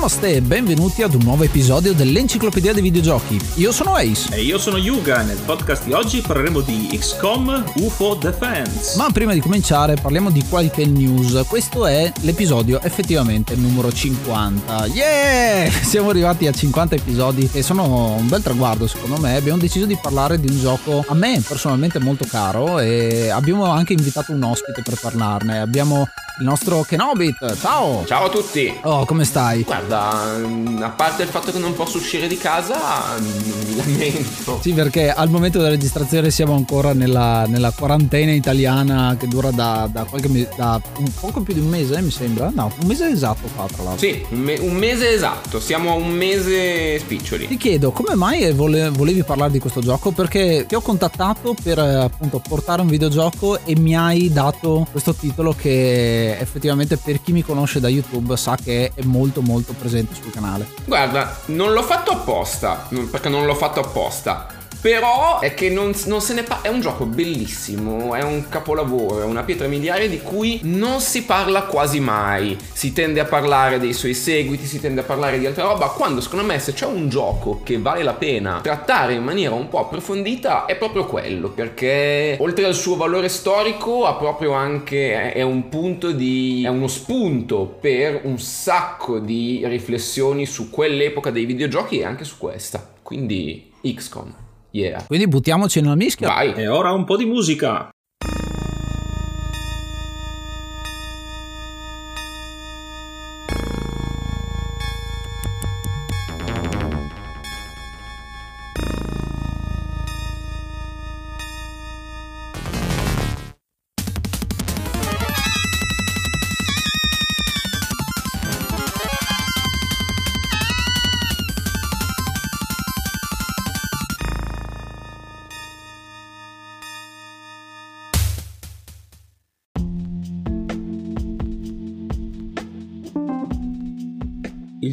Namaste e benvenuti ad un nuovo episodio dell'Enciclopedia dei Videogiochi. Io sono Ace. E io sono Yuga. Nel podcast di oggi parleremo di XCOM UFO Defense. Ma prima di cominciare parliamo di qualche news. Questo è l'episodio effettivamente numero 50. Yeah! Siamo arrivati a 50 episodi e sono un bel traguardo secondo me. Abbiamo deciso di parlare di un gioco a me personalmente molto caro e abbiamo anche invitato un ospite per parlarne. Abbiamo il nostro Kenobit. Ciao! Ciao a tutti! Oh, come stai? Guarda, mm, a parte il fatto che non posso uscire di casa, non mi lamento. Sì, perché al momento della registrazione siamo ancora nella, nella quarantena italiana che dura da, da qualche da un poco più di un mese, mi sembra. No, un mese esatto fa, tra l'altro. Sì, un, me- un mese esatto, siamo a un mese spiccioli. Ti chiedo, come mai vole- volevi parlare di questo gioco? Perché ti ho contattato per appunto portare un videogioco e mi hai dato questo titolo che effettivamente per chi mi conosce da YouTube sa che è molto molto presente sul canale. Guarda, non l'ho fatto apposta, perché non l'ho fatto apposta. Però è che non, non se ne parla. È un gioco bellissimo, è un capolavoro, è una pietra miliare di cui non si parla quasi mai. Si tende a parlare dei suoi seguiti, si tende a parlare di altra roba. Quando secondo me se c'è un gioco che vale la pena trattare in maniera un po' approfondita è proprio quello. Perché oltre al suo valore storico ha proprio anche. è un punto di. è uno spunto per un sacco di riflessioni su quell'epoca dei videogiochi e anche su questa. Quindi XCOM. Yeah. Quindi buttiamoci nella mischia. Vai. E ora un po' di musica.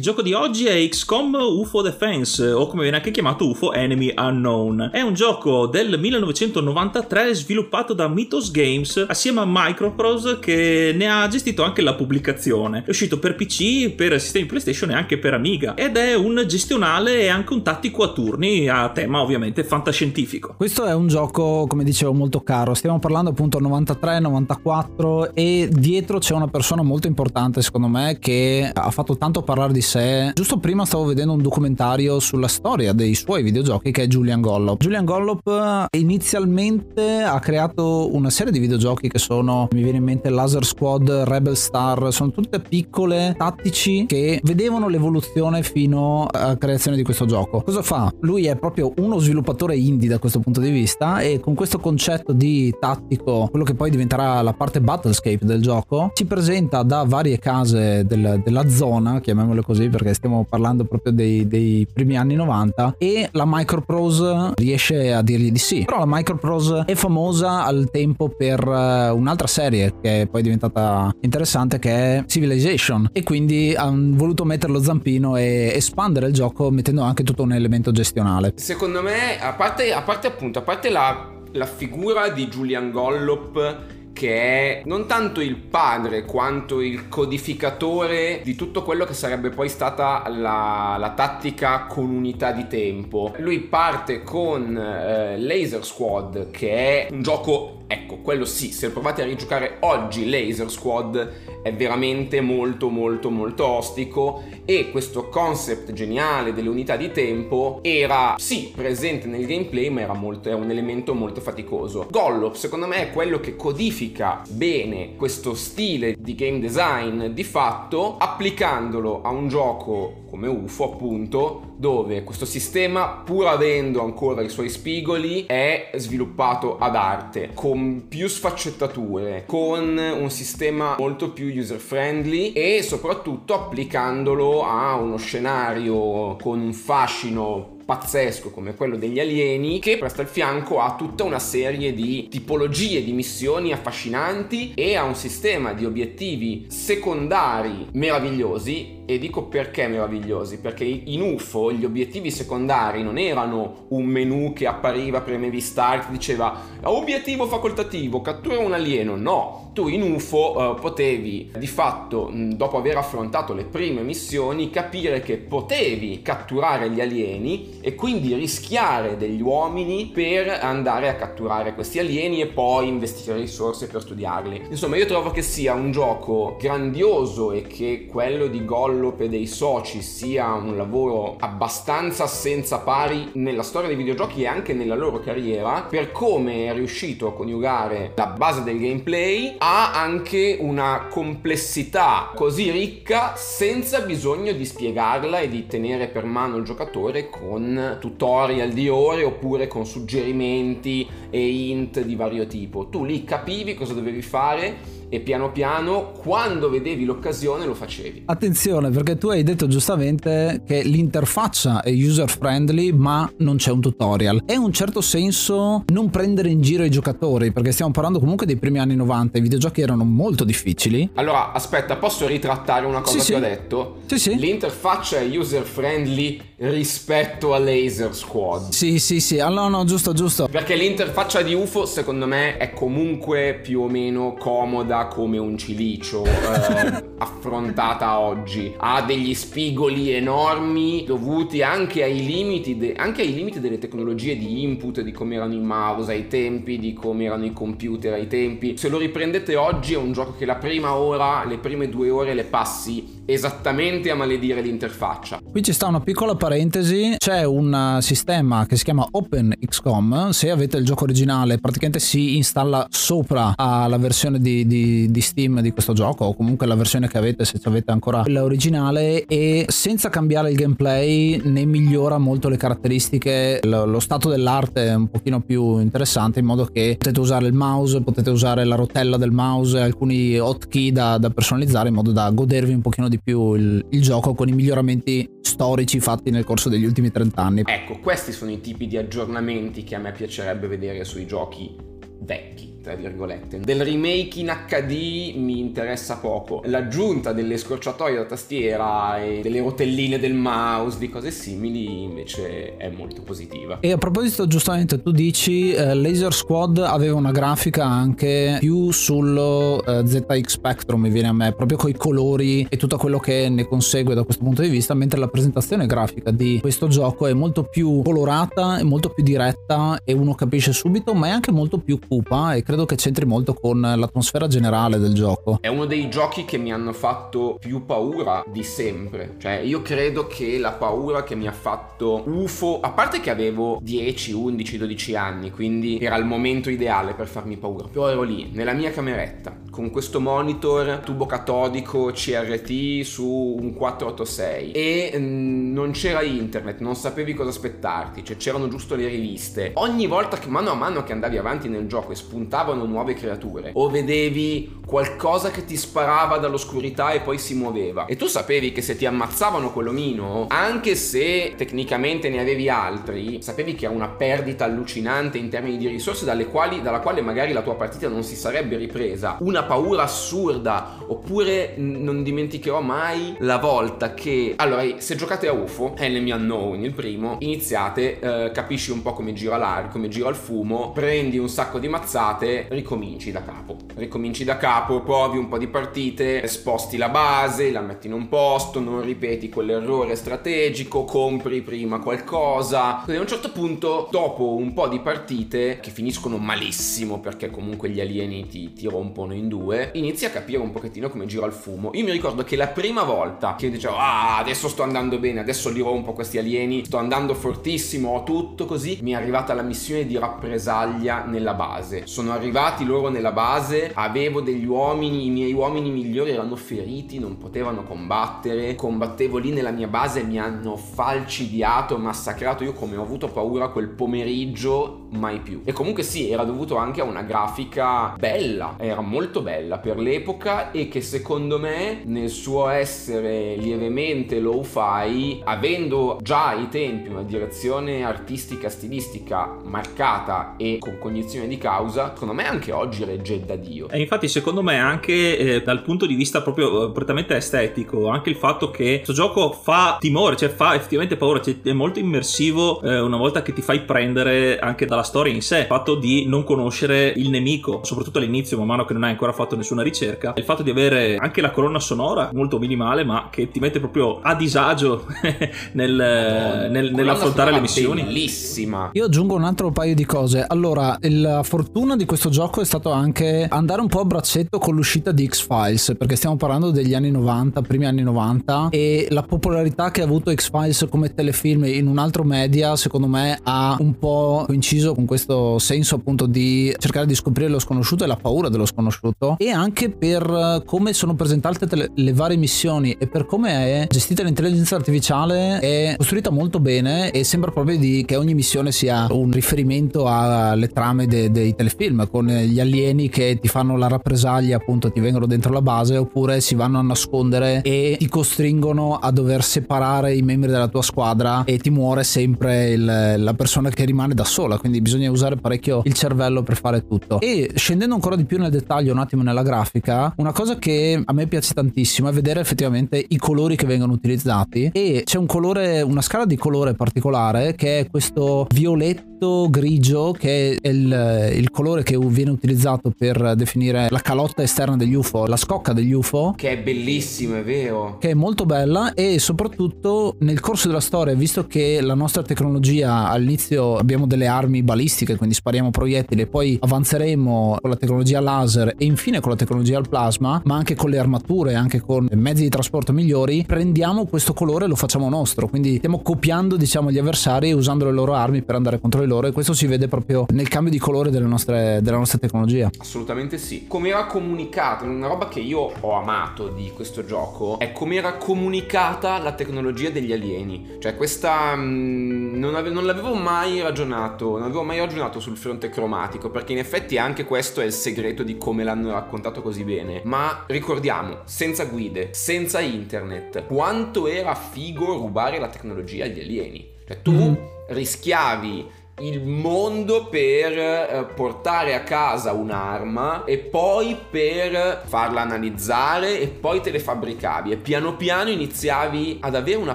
Gioco di oggi è XCOM UFO Defense, o come viene anche chiamato UFO Enemy Unknown. È un gioco del 1993 sviluppato da Mythos Games assieme a Microprose che ne ha gestito anche la pubblicazione. È uscito per PC, per sistemi PlayStation e anche per Amiga. Ed è un gestionale e anche un tattico a turni a tema ovviamente fantascientifico. Questo è un gioco, come dicevo, molto caro. Stiamo parlando appunto 93-94 e dietro c'è una persona molto importante secondo me che ha fatto tanto parlare di di sé. Giusto prima stavo vedendo un documentario sulla storia dei suoi videogiochi che è Julian Gollop. Julian Gollop eh, inizialmente ha creato una serie di videogiochi che sono, mi viene in mente Laser Squad, Rebel Star, sono tutte piccole tattici che vedevano l'evoluzione fino alla creazione di questo gioco. Cosa fa? Lui è proprio uno sviluppatore indie da questo punto di vista e con questo concetto di tattico, quello che poi diventerà la parte battlescape del gioco, si presenta da varie case del, della zona, chiamiamole così perché stiamo parlando proprio dei, dei, primi anni 90 e la Microprose riesce a dirgli di sì. Però la Microprose è famosa al tempo per uh, un'altra serie che è poi diventata interessante che è Civilization. E quindi hanno voluto mettere lo zampino e espandere il gioco mettendo anche tutto un elemento gestionale. Secondo me a parte, a parte appunto a parte la, la figura di Julian Gollop che è non tanto il padre quanto il codificatore di tutto quello che sarebbe poi stata la, la tattica con unità di tempo. Lui parte con eh, Laser Squad, che è un gioco, ecco, quello sì, se provate a rigiocare oggi Laser Squad è veramente molto molto molto ostico e questo concept geniale delle unità di tempo era sì presente nel gameplay ma era, molto, era un elemento molto faticoso. Gollop secondo me è quello che codifica bene questo stile di game design di fatto applicandolo a un gioco come UFO appunto dove questo sistema pur avendo ancora i suoi spigoli è sviluppato ad arte con più sfaccettature con un sistema molto più user friendly e soprattutto applicandolo a uno scenario con un fascino pazzesco come quello degli alieni che presta il fianco a tutta una serie di tipologie di missioni affascinanti e a un sistema di obiettivi secondari meravigliosi e dico perché meravigliosi, perché in UFO gli obiettivi secondari non erano un menu che appariva, premevi start, diceva obiettivo facoltativo, cattura un alieno, no, tu in UFO eh, potevi di fatto, dopo aver affrontato le prime missioni, capire che potevi catturare gli alieni e quindi rischiare degli uomini per andare a catturare questi alieni e poi investire risorse per studiarli. Insomma, io trovo che sia un gioco grandioso e che quello di Gollum Gollop e dei soci sia un lavoro abbastanza senza pari nella storia dei videogiochi e anche nella loro carriera per come è riuscito a coniugare la base del gameplay ha anche una complessità così ricca senza bisogno di spiegarla e di tenere per mano il giocatore con tutorial di ore oppure con suggerimenti e int di vario tipo. Tu lì capivi cosa dovevi fare e piano piano quando vedevi l'occasione lo facevi. Attenzione perché tu hai detto giustamente che l'interfaccia è user friendly ma non c'è un tutorial. È un certo senso non prendere in giro i giocatori perché stiamo parlando comunque dei primi anni 90, i videogiochi erano molto difficili. Allora aspetta posso ritrattare una cosa sì, che sì. ho detto? Sì sì. L'interfaccia è user friendly rispetto a Laser Squad. Sì sì sì, allora no giusto giusto. Perché l'interfaccia di UFO secondo me è comunque più o meno comoda come un cilicio eh, affrontata oggi. Ha degli spigoli enormi dovuti anche ai, limiti de- anche ai limiti delle tecnologie di input, di come erano i mouse ai tempi, di come erano i computer ai tempi. Se lo riprendete oggi è un gioco che la prima ora, le prime due ore le passi esattamente a maledire l'interfaccia. Qui ci sta una piccola parentesi, c'è un sistema che si chiama OpenXCOM, se avete il gioco originale praticamente si installa sopra alla versione di, di, di, Steam di questo gioco o comunque la versione che avete se avete ancora quella originale e senza cambiare il gameplay ne migliora molto le caratteristiche, lo, lo stato dell'arte è un pochino più interessante in modo che potete usare il mouse, potete usare la rotella del mouse, alcuni hotkey da, da personalizzare in modo da godervi un pochino di di più il, il gioco con i miglioramenti storici fatti nel corso degli ultimi 30 anni. Ecco, questi sono i tipi di aggiornamenti che a me piacerebbe vedere sui giochi vecchi tra virgolette. Del remake in HD mi interessa poco. L'aggiunta delle scorciatoie da tastiera e delle rotelline del mouse, di cose simili, invece è molto positiva. E a proposito, giustamente tu dici, eh, Laser Squad aveva una grafica anche più sullo eh, ZX Spectrum, mi viene a me, proprio con i colori e tutto quello che ne consegue da questo punto di vista, mentre la presentazione grafica di questo gioco è molto più colorata, è molto più diretta e uno capisce subito, ma è anche molto più cupa e credo credo che c'entri molto con l'atmosfera generale del gioco. È uno dei giochi che mi hanno fatto più paura di sempre. Cioè, io credo che la paura che mi ha fatto UFO, a parte che avevo 10, 11, 12 anni, quindi era il momento ideale per farmi paura. Però ero lì, nella mia cameretta, con questo monitor tubo catodico CRT su un 486 e mm, non c'era internet, non sapevi cosa aspettarti, cioè c'erano giusto le riviste. Ogni volta che mano a mano che andavi avanti nel gioco e spuntava sparavano nuove creature. O vedevi qualcosa che ti sparava dall'oscurità e poi si muoveva. E tu sapevi che se ti ammazzavano quell'omino anche se tecnicamente ne avevi altri sapevi che era una perdita allucinante in termini di risorse quali, dalla quale magari la tua partita non si sarebbe ripresa. Una paura assurda. Oppure non dimenticherò mai la volta che allora se giocate a UFO Enemy Unknown il primo iniziate eh, capisci un po' come gira l'aria come gira il fumo prendi un sacco di mazzate ricominci da capo. Ricominci da capo, provi un po' di partite, sposti la base, la metti in un posto, non ripeti quell'errore strategico, compri prima qualcosa. E a un certo punto, dopo un po' di partite che finiscono malissimo perché comunque gli alieni ti, ti rompono in due, inizi a capire un pochettino come gira il fumo. Io mi ricordo che la prima volta che dicevo, ah, adesso sto andando bene, adesso li rompo questi alieni, sto andando fortissimo, ho tutto così, mi è arrivata la missione di rappresaglia nella base. Sono arrivati loro nella base, avevo degli uomini, i miei uomini migliori erano feriti, non potevano combattere, combattevo lì nella mia base, mi hanno falcidiato, massacrato, io come ho avuto paura quel pomeriggio mai più. E comunque sì, era dovuto anche a una grafica bella, era molto bella per l'epoca e che secondo me nel suo essere lievemente low-fi, avendo già ai tempi una direzione artistica, stilistica marcata e con cognizione di causa, secondo me anche oggi regge da Dio. E infatti secondo me anche eh, dal punto di vista proprio eh, prettamente estetico, anche il fatto che questo gioco fa timore, cioè fa effettivamente paura, cioè è molto immersivo eh, una volta che ti fai prendere anche dalla storia in sé, il fatto di non conoscere il nemico, soprattutto all'inizio, man mano che non hai ancora fatto nessuna ricerca, il fatto di avere anche la colonna sonora molto minimale, ma che ti mette proprio a disagio nel, no, nel, nell'affrontare le missioni. Bellissima. Io aggiungo un altro paio di cose. Allora, la fortuna di questo gioco è stato anche andare un po' a braccetto con l'uscita di X-Files, perché stiamo parlando degli anni 90, primi anni 90, e la popolarità che ha avuto X-Files come telefilm in un altro media, secondo me, ha un po' coinciso con questo senso appunto di cercare di scoprire lo sconosciuto e la paura dello sconosciuto, e anche per come sono presentate le varie missioni e per come è gestita l'intelligenza artificiale è costruita molto bene e sembra proprio di, che ogni missione sia un riferimento alle trame de, dei telefilm con gli alieni che ti fanno la rappresaglia appunto ti vengono dentro la base oppure si vanno a nascondere e ti costringono a dover separare i membri della tua squadra e ti muore sempre il, la persona che rimane da sola quindi bisogna usare parecchio il cervello per fare tutto. E scendendo ancora di più nel dettaglio un attimo nella grafica una cosa che a me piace tantissimo è vedere effettivamente i colori che vengono utilizzati. E c'è un colore una scala di colore particolare che è questo violetto grigio che è il, il colore che viene utilizzato per definire la calotta esterna degli UFO la scocca degli UFO che è bellissimo è vero. Che è molto bella e soprattutto nel corso della storia visto che la nostra tecnologia all'inizio abbiamo delle armi balistiche quindi spariamo proiettili e poi avanzeremo con la tecnologia laser e infine con la tecnologia al plasma ma anche con le armature anche con mezzi di trasporto migliori prendiamo questo colore e lo facciamo nostro. Quindi stiamo copiando diciamo gli avversari usando le loro armi per andare contro di loro e questo si vede proprio nel cambio di colore delle nostre, della nostra tecnologia. Assolutamente sì. Come era comunicato una roba che io ho amato di questo gioco è come era comunicata la tecnologia degli alieni. Cioè questa mh, mm, non, ave- non l'avevo mai ragionato non avevo mai ragionato sul fronte cromatico perché in effetti anche questo è il segreto di come l'hanno raccontato così bene. Ma ricordiamo senza guide senza internet quanto era figo rubare la tecnologia agli alieni. Cioè tu mm. rischiavi il mondo per eh, portare a casa un'arma e poi per farla analizzare e poi te le fabbricavi. E piano piano iniziavi ad avere una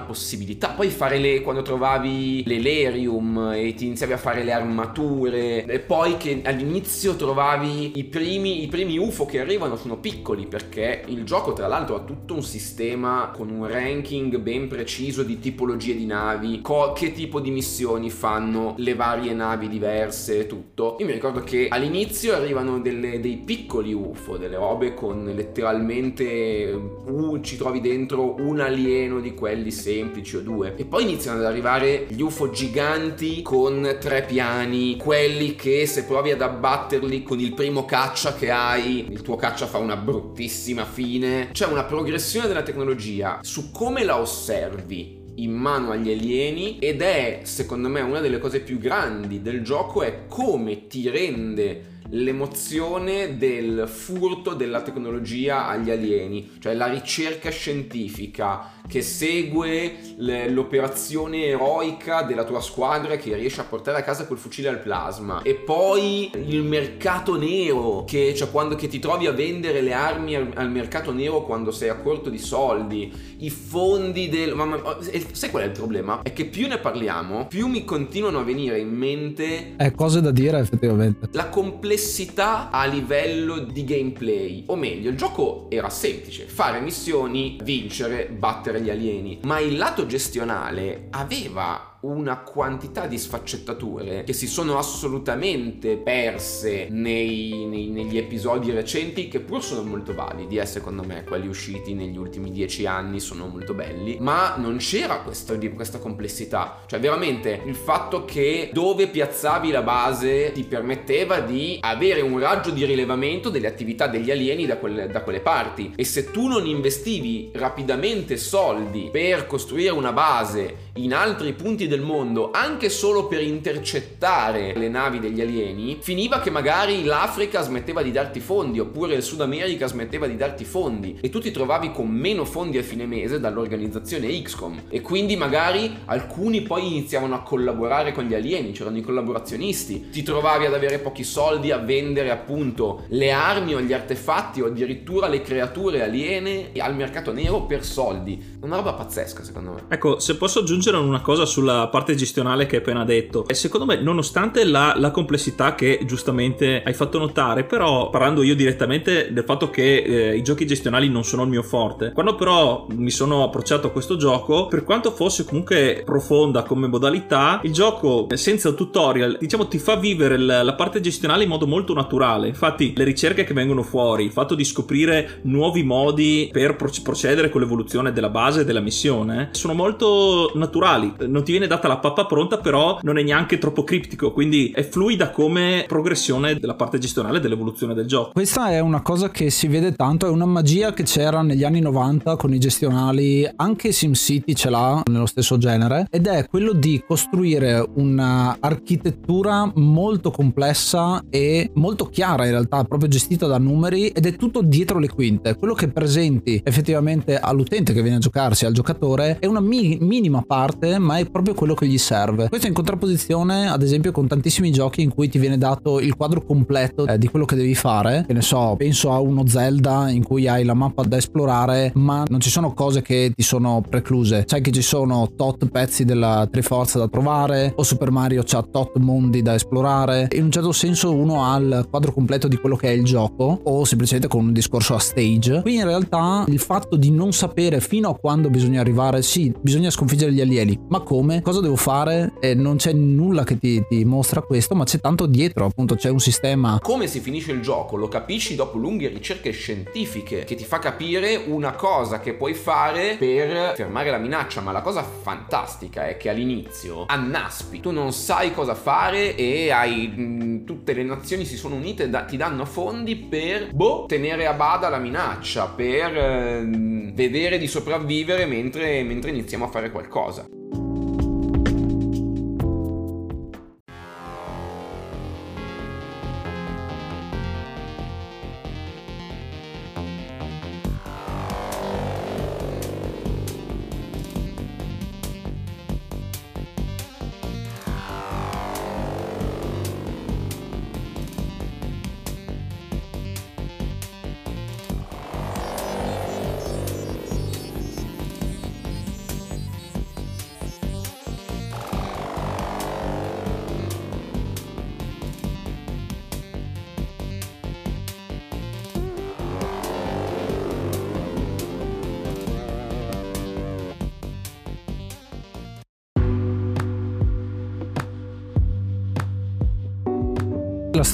possibilità. Poi fare le quando trovavi l'elerium e ti iniziavi a fare le armature. E poi che all'inizio trovavi i primi, i primi UFO che arrivano sono piccoli perché il gioco tra l'altro ha tutto un sistema con un ranking ben preciso di tipologie di navi co- che tipo di missioni fanno le varie varie navi diverse e tutto. Io mi ricordo che all'inizio arrivano delle, dei piccoli UFO, delle robe con letteralmente uh, ci trovi dentro un alieno di quelli semplici o due. E poi iniziano ad arrivare gli UFO giganti con tre piani, quelli che se provi ad abbatterli con il primo caccia che hai, il tuo caccia fa una bruttissima fine. C'è una progressione della tecnologia su come la osservi in mano agli alieni ed è secondo me una delle cose più grandi del gioco è come ti rende l'emozione del furto della tecnologia agli alieni, cioè la ricerca scientifica che segue l'operazione eroica della tua squadra che riesce a portare a casa quel fucile al plasma. E poi il mercato nero che cioè quando che ti trovi a vendere le armi al, al, mercato nero quando sei a corto di soldi i fondi del ma, ma, sai qual è il problema? è che più ne parliamo più mi continuano a venire in mente è cose da dire effettivamente. la complessità a livello di gameplay. O meglio il gioco era semplice. Fare missioni vincere battere gli alieni, ma il lato gestionale aveva una quantità di sfaccettature che si sono assolutamente perse nei, nei, negli episodi recenti che pur sono molto validi, eh, secondo me quelli usciti negli ultimi dieci anni sono molto belli, ma non c'era questo, questa complessità, cioè veramente il fatto che dove piazzavi la base ti permetteva di avere un raggio di rilevamento delle attività degli alieni da quelle, da quelle parti. E se tu non investivi rapidamente soldi per costruire una base in altri punti del del mondo anche solo per intercettare le navi degli alieni, finiva che magari l'Africa smetteva di darti fondi oppure il Sud America smetteva di darti fondi e tu ti trovavi con meno fondi a fine mese dall'organizzazione XCOM e quindi magari alcuni poi iniziavano a collaborare con gli alieni, c'erano i collaborazionisti, ti trovavi ad avere pochi soldi a vendere appunto le armi o gli artefatti o addirittura le creature aliene al mercato nero per soldi. Una roba pazzesca secondo me. Ecco, se posso aggiungere una cosa sulla parte gestionale che hai appena detto, e secondo me nonostante la, la complessità che giustamente hai fatto notare, però parlando io direttamente del fatto che eh, i giochi gestionali non sono il mio forte, quando però mi sono approcciato a questo gioco, per quanto fosse comunque profonda come modalità, il gioco senza tutorial, diciamo, ti fa vivere la, la parte gestionale in modo molto naturale. Infatti, le ricerche che vengono fuori, il fatto di scoprire nuovi modi per procedere con l'evoluzione della base e della missione, sono molto naturali. Non ti viene data la pappa pronta, però non è neanche troppo criptico, quindi è fluida come progressione della parte gestionale dell'evoluzione del gioco. Questa è una cosa che si vede tanto, è una magia che c'era negli anni 90 con i gestionali, anche SimCity ce l'ha nello stesso genere, ed è quello di costruire un'architettura molto complessa e molto chiara in realtà, proprio gestita da numeri ed è tutto dietro le quinte. Quello che presenti effettivamente all'utente che viene a giocarsi, al giocatore, è una mi- minima parte, ma è proprio quello che gli serve. Questo è in contrapposizione, ad esempio, con tantissimi giochi in cui ti viene dato il quadro completo eh, di quello che devi fare. Che ne so, penso a uno Zelda in cui hai la mappa da esplorare, ma non ci sono cose che ti sono precluse. Sai che ci sono tot pezzi della Triforza da trovare, o Super Mario c'ha tot mondi da esplorare. In un certo senso uno ha il quadro completo di quello che è il gioco, o semplicemente con un discorso a stage. Qui in realtà il fatto di non sapere fino a quando bisogna arrivare, sì, bisogna sconfiggere gli alieni, ma come? Cosa devo fare? E non c'è nulla che ti, ti mostra questo, ma c'è tanto dietro, appunto c'è un sistema. Come si finisce il gioco? Lo capisci dopo lunghe ricerche scientifiche che ti fa capire una cosa che puoi fare per fermare la minaccia, ma la cosa fantastica è che all'inizio annaspi, tu non sai cosa fare e hai mm, tutte le nazioni si sono unite, da, ti danno fondi per boh, tenere a bada la minaccia, per eh, vedere di sopravvivere mentre, mentre iniziamo a fare qualcosa.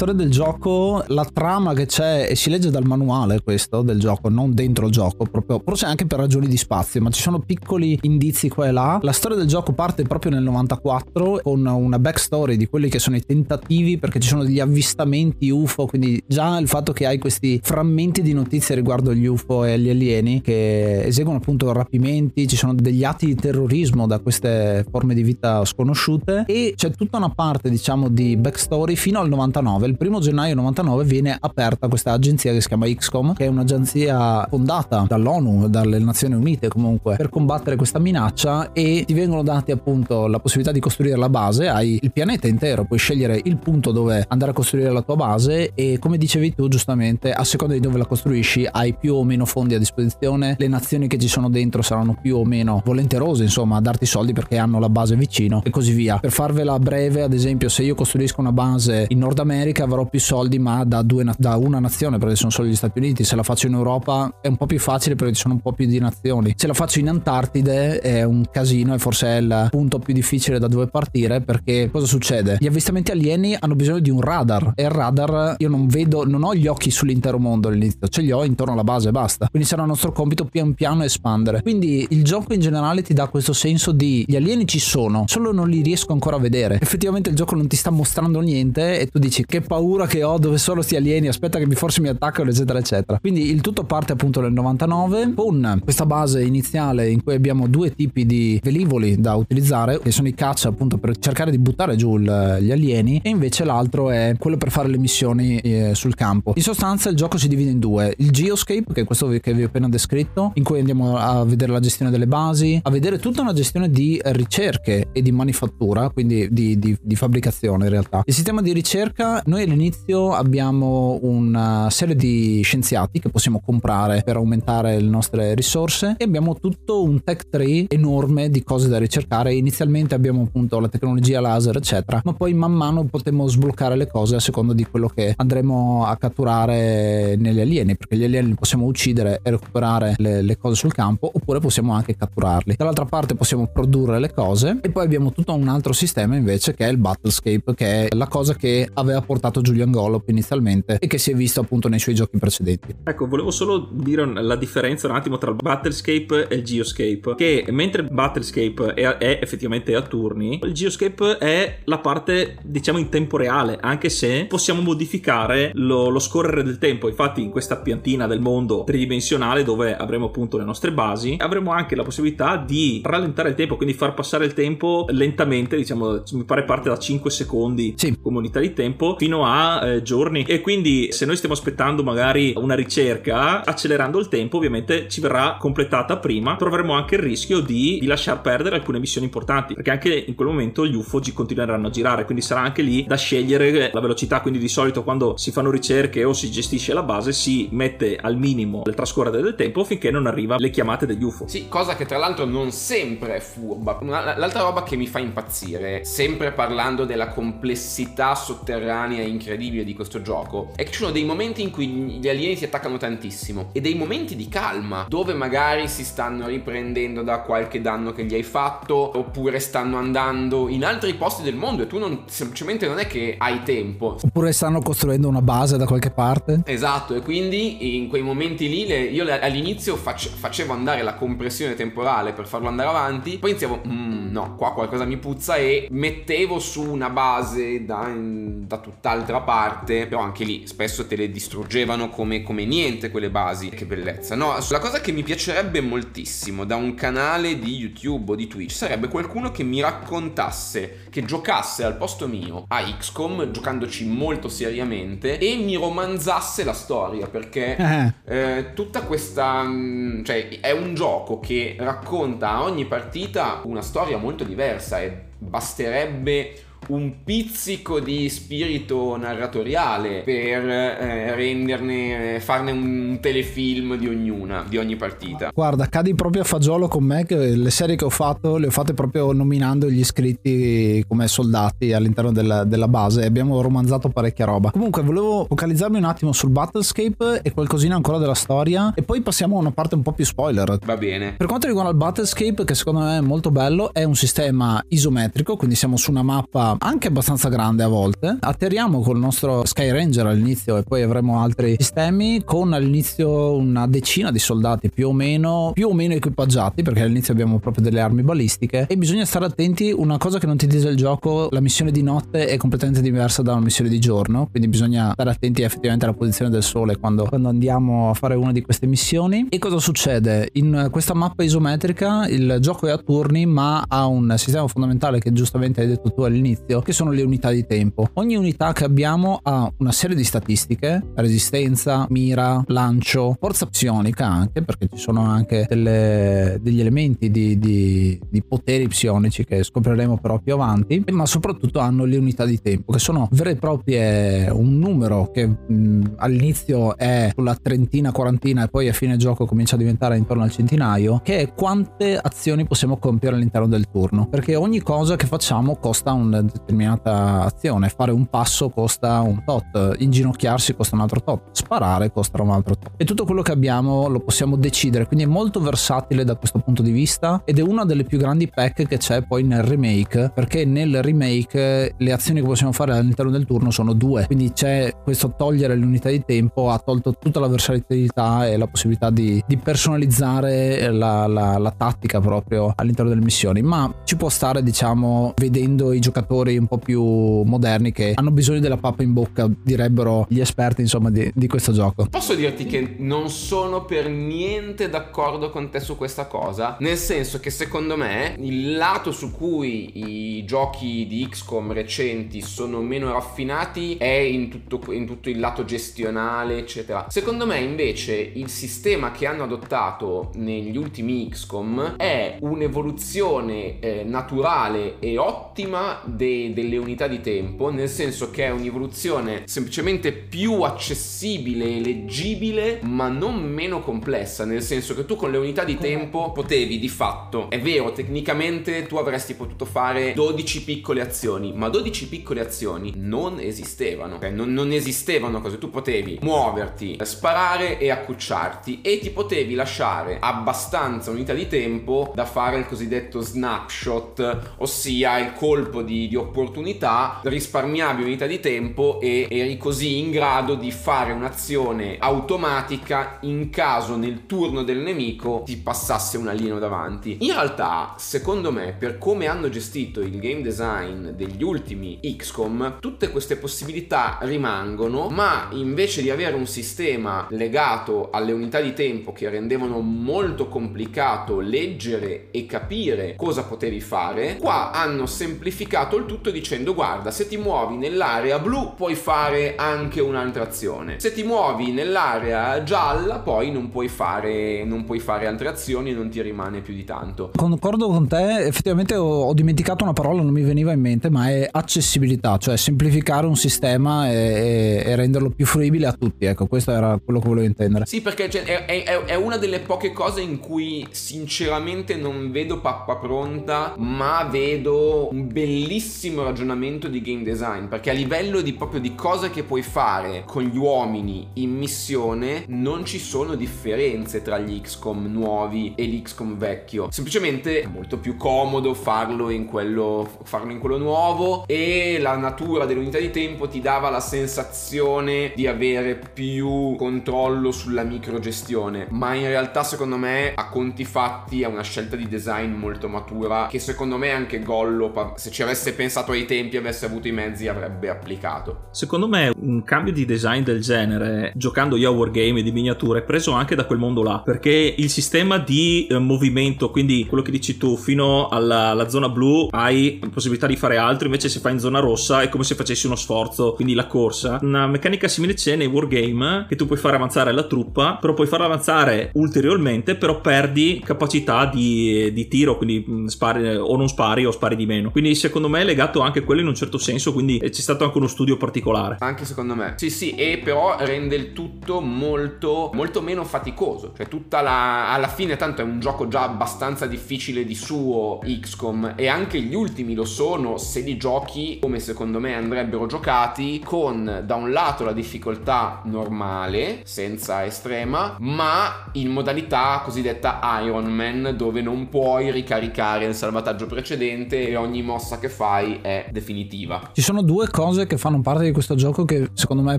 Storia del gioco, la trama che c'è, e si legge dal manuale questo del gioco, non dentro il gioco, proprio, forse anche per ragioni di spazio, ma ci sono piccoli indizi qua e là. La storia del gioco parte proprio nel 94 con una backstory di quelli che sono i tentativi, perché ci sono degli avvistamenti UFO, quindi già il fatto che hai questi frammenti di notizie riguardo gli UFO e gli alieni che eseguono appunto rapimenti, ci sono degli atti di terrorismo da queste forme di vita sconosciute e c'è tutta una parte diciamo di backstory fino al 99 99, il primo gennaio 99 viene aperta questa agenzia che si chiama XCOM, che è un'agenzia fondata dall'ONU, dalle Nazioni Unite comunque, per combattere questa minaccia e ti vengono dati appunto la possibilità di costruire la base, hai il pianeta intero, puoi scegliere il punto dove andare a costruire la tua base e come dicevi tu giustamente, a seconda di dove la costruisci hai più o meno fondi a disposizione, le nazioni che ci sono dentro saranno più o meno volenterose insomma a darti soldi perché hanno la base vicino e così via. Per farvela breve, ad esempio, se io costruisco una base in Nord America America avrò più soldi ma da, due, da, una nazione perché sono solo gli Stati Uniti. Se la faccio in Europa è un po' più facile perché ci sono un po' più di nazioni. Se la faccio in Antartide è un casino e forse è il punto più difficile da dove partire perché cosa succede? Gli avvistamenti alieni hanno bisogno di un radar e il radar io non vedo non ho gli occhi sull'intero mondo all'inizio ce li ho intorno alla base e basta. Quindi sarà il nostro compito pian piano espandere. Quindi il gioco in generale ti dà questo senso di gli alieni ci sono solo non li riesco ancora a vedere. Effettivamente il gioco non ti sta mostrando niente e tu dici che paura che ho, dove sono sti alieni, aspetta che forse mi attaccano, eccetera, eccetera. Quindi il tutto parte appunto nel 99 con questa base iniziale in cui abbiamo due tipi di velivoli da utilizzare, che sono i caccia appunto per cercare di buttare giù gli alieni, e invece l'altro è quello per fare le missioni eh, sul campo. In sostanza il gioco si divide in due, il Geoscape, che è questo che vi ho appena descritto, in cui andiamo a vedere la gestione delle basi, a vedere tutta una gestione di ricerche e di manifattura, quindi di, di, di fabbricazione in realtà. Il sistema di ricerca, noi all'inizio abbiamo una serie di scienziati che possiamo comprare per aumentare le nostre risorse e abbiamo tutto un tech tree enorme di cose da ricercare. Inizialmente abbiamo appunto la tecnologia laser, eccetera, ma poi man mano potremo sbloccare le cose a seconda di quello che andremo a catturare negli alieni, perché gli alieni li possiamo uccidere e recuperare le, le cose sul campo, oppure possiamo anche catturarli. Dall'altra parte possiamo produrre le cose e poi abbiamo tutto un altro sistema invece che è il Battlescape, che è la cosa che aveva portato Julian Gollop inizialmente e che si è visto appunto nei suoi giochi precedenti. Ecco, volevo solo dire la differenza un attimo tra il Battlescape e il Geoscape, che mentre Battlescape è, è effettivamente a turni, il Geoscape è la parte diciamo in tempo reale, anche se possiamo modificare lo, lo scorrere del tempo. Infatti in questa piantina del mondo tridimensionale dove avremo appunto le nostre basi, avremo anche la possibilità di rallentare il tempo, quindi far passare il tempo lentamente, diciamo, mi pare parte da 5 secondi sì. come unità di tempo fino a eh, giorni. E quindi se noi stiamo aspettando magari una ricerca, accelerando il tempo, ovviamente ci verrà completata prima, però avremo anche il rischio di, di lasciar perdere alcune missioni importanti, perché anche in quel momento gli UFO continueranno a girare, quindi sarà anche lì da scegliere la velocità, quindi di solito quando si fanno ricerche o si gestisce la base si mette al minimo il trascorrere del tempo finché non arriva le chiamate degli UFO. Sì, cosa che tra l'altro non sempre è furba. L'altra roba che mi fa impazzire, sempre parlando della complessità sotterranea e incredibile di questo gioco, è che ci sono dei momenti in cui gli alieni si attaccano tantissimo e dei momenti di calma, dove magari si stanno riprendendo da qualche danno che gli hai fatto, oppure stanno andando in altri posti del mondo e tu non, semplicemente non è che hai tempo. Oppure stanno costruendo una base da qualche parte. Esatto, e quindi in quei momenti lì le, io all'inizio face, facevo andare la compressione temporale per farlo andare avanti, poi iniziavo, mm, no, qua qualcosa mi puzza e mettevo su una base da, da tutt'altra parte, però anche lì spesso te le distruggevano come, come niente quelle basi, che bellezza. No, la cosa che mi piacerebbe moltissimo da un canale di YouTube o di Twitch sarebbe qualcuno che mi raccontasse, che giocasse al posto mio a XCOM, giocandoci molto seriamente, e mi romanzasse la storia, perché eh. eh, tutta questa... Mm, cioè è un gioco che racconta a ogni partita una storia molto diversa e basterebbe un pizzico di spirito narratoriale per eh, renderne, farne un telefilm di ognuna, di ogni partita. Guarda, cadi proprio a fagiolo con me che le serie che ho fatto le ho fatte proprio nominando gli iscritti come soldati all'interno della, della base e abbiamo romanzato parecchia roba. Comunque volevo focalizzarmi un attimo sul Battlescape e qualcosina ancora della storia e poi passiamo a una parte un po' più spoiler. Va bene. Per quanto riguarda il Battlescape, che secondo me è molto bello, è un sistema isometrico, quindi siamo su una mappa anche abbastanza grande a volte. Atterriamo col nostro Sky Ranger all'inizio e poi avremo altri sistemi con all'inizio una decina di soldati più o meno più o meno equipaggiati perché all'inizio abbiamo proprio delle armi balistiche. E bisogna stare attenti una cosa che non ti dice il gioco la missione di notte è completamente diversa da una missione di giorno quindi bisogna stare attenti effettivamente alla posizione del sole quando, quando andiamo a fare una di queste missioni. E cosa succede? In questa mappa isometrica il gioco è a turni ma ha un sistema fondamentale che giustamente hai detto tu all'inizio all'inizio, che sono le unità di tempo. Ogni unità che abbiamo ha una serie di statistiche, resistenza, mira, lancio, forza psionica anche, perché ci sono anche delle, degli elementi di, di, di, poteri psionici che scopriremo però più avanti, ma soprattutto hanno le unità di tempo, che sono vere e proprie un numero che mh, all'inizio è sulla trentina, quarantina e poi a fine gioco comincia a diventare intorno al centinaio, che è quante azioni possiamo compiere all'interno del turno, perché ogni cosa che facciamo costa un determinata azione. Fare un passo costa un tot, inginocchiarsi costa un altro tot, sparare costa un altro tot. E tutto quello che abbiamo lo possiamo decidere, quindi è molto versatile da questo punto di vista ed è una delle più grandi pack che c'è poi nel remake, perché nel remake le azioni che possiamo fare all'interno del turno sono due, quindi c'è questo togliere l'unità di tempo, ha tolto tutta la versatilità e la possibilità di, di personalizzare la, la, la tattica proprio all'interno delle missioni, ma ci può stare diciamo vedendo i giocatori giocatori un po' più moderni che hanno bisogno della pappa in bocca, direbbero gli esperti insomma di, di questo gioco. Posso dirti che non sono per niente d'accordo con te su questa cosa, nel senso che secondo me il lato su cui i giochi di XCOM recenti sono meno raffinati è in tutto, in tutto il lato gestionale, eccetera. Secondo me invece il sistema che hanno adottato negli ultimi XCOM è un'evoluzione eh, naturale e ottima de- delle unità di tempo, nel senso che è un'evoluzione semplicemente più accessibile e leggibile, ma non meno complessa, nel senso che tu con le unità di tempo potevi di fatto, è vero, tecnicamente tu avresti potuto fare 12 piccole azioni, ma 12 piccole azioni non esistevano, cioè non, non esistevano cose, tu potevi muoverti, sparare e accucciarti e ti potevi lasciare abbastanza unità di tempo da fare il cosiddetto snapshot, ossia il colpo di, di opportunità, risparmiavi unità di tempo e eri così in grado di fare un'azione automatica in caso nel turno del nemico ti passasse un alieno davanti. In realtà, secondo me, per come hanno gestito il game design degli ultimi XCOM, tutte queste possibilità rimangono, ma invece di avere un sistema legato alle unità di tempo che rendevano molto complicato leggere e capire cosa potevi fare, qua hanno semplificato il tutto dicendo guarda, se ti muovi nell'area blu puoi fare anche un'altra azione. Se ti muovi nell'area gialla poi non puoi fare, non puoi fare altre azioni e non ti rimane più di tanto. Concordo con te, effettivamente ho, ho dimenticato una parola, non mi veniva in mente, ma è accessibilità, cioè semplificare un sistema e, e, renderlo più fruibile a tutti. Ecco, questo era quello che volevo intendere. Sì, perché cioè, è, è, è, una delle poche cose in cui sinceramente non vedo pappa pronta, ma vedo un bellissimo ragionamento di game design, perché a livello di proprio di cose che puoi fare con gli uomini in missione non ci sono differenze tra gli XCOM nuovi e l'XCOM vecchio. Semplicemente è molto più comodo farlo in quello, farlo in quello nuovo e la natura dell'unità di tempo ti dava la sensazione di avere più controllo sulla microgestione, ma in realtà secondo me a conti fatti è una scelta di design molto matura che secondo me anche Gollo, se ci avesse pensato ai tempi avesse avuto i mezzi, avrebbe applicato. Secondo me un cambio di design del genere, giocando io a wargame di miniature, è preso anche da quel mondo là, perché il sistema di eh, movimento, quindi quello che dici tu, fino alla, alla zona blu hai possibilità di fare altro, invece se fai in zona rossa è come se facessi uno sforzo, quindi la corsa. Una meccanica simile c'è nei wargame che tu puoi fare avanzare la truppa, però puoi farla avanzare ulteriormente, però perdi capacità di, di tiro, quindi mm, spari o non spari o spari di meno. Quindi secondo me legato anche quello in un certo senso, quindi c'è stato anche uno studio particolare. Anche secondo me. Sì, sì, e però rende il tutto molto molto meno faticoso, cioè tutta la alla fine tanto è un gioco già abbastanza difficile di suo XCOM e anche gli ultimi lo sono se li giochi come secondo me andrebbero giocati con da un lato la difficoltà normale senza estrema ma in modalità cosiddetta Iron Man dove non puoi ricaricare il salvataggio precedente e ogni mossa che fai è definitiva. Ci sono due cose che fanno parte di questo gioco che secondo me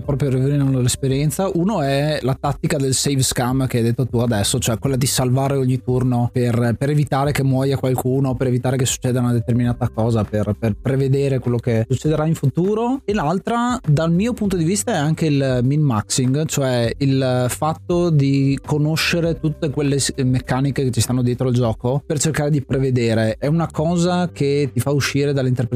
proprio rivelano l'esperienza. Uno è la tattica del save scam che hai detto tu adesso, cioè quella di salvare ogni turno per, per evitare che muoia qualcuno, per evitare che succeda una determinata cosa, per, per prevedere quello che succederà in futuro. E l'altra, dal mio punto di vista, è anche il min-maxing, cioè il fatto di conoscere tutte quelle meccaniche che ci stanno dietro il gioco per cercare di prevedere. È una cosa che ti fa uscire dall'interpretazione.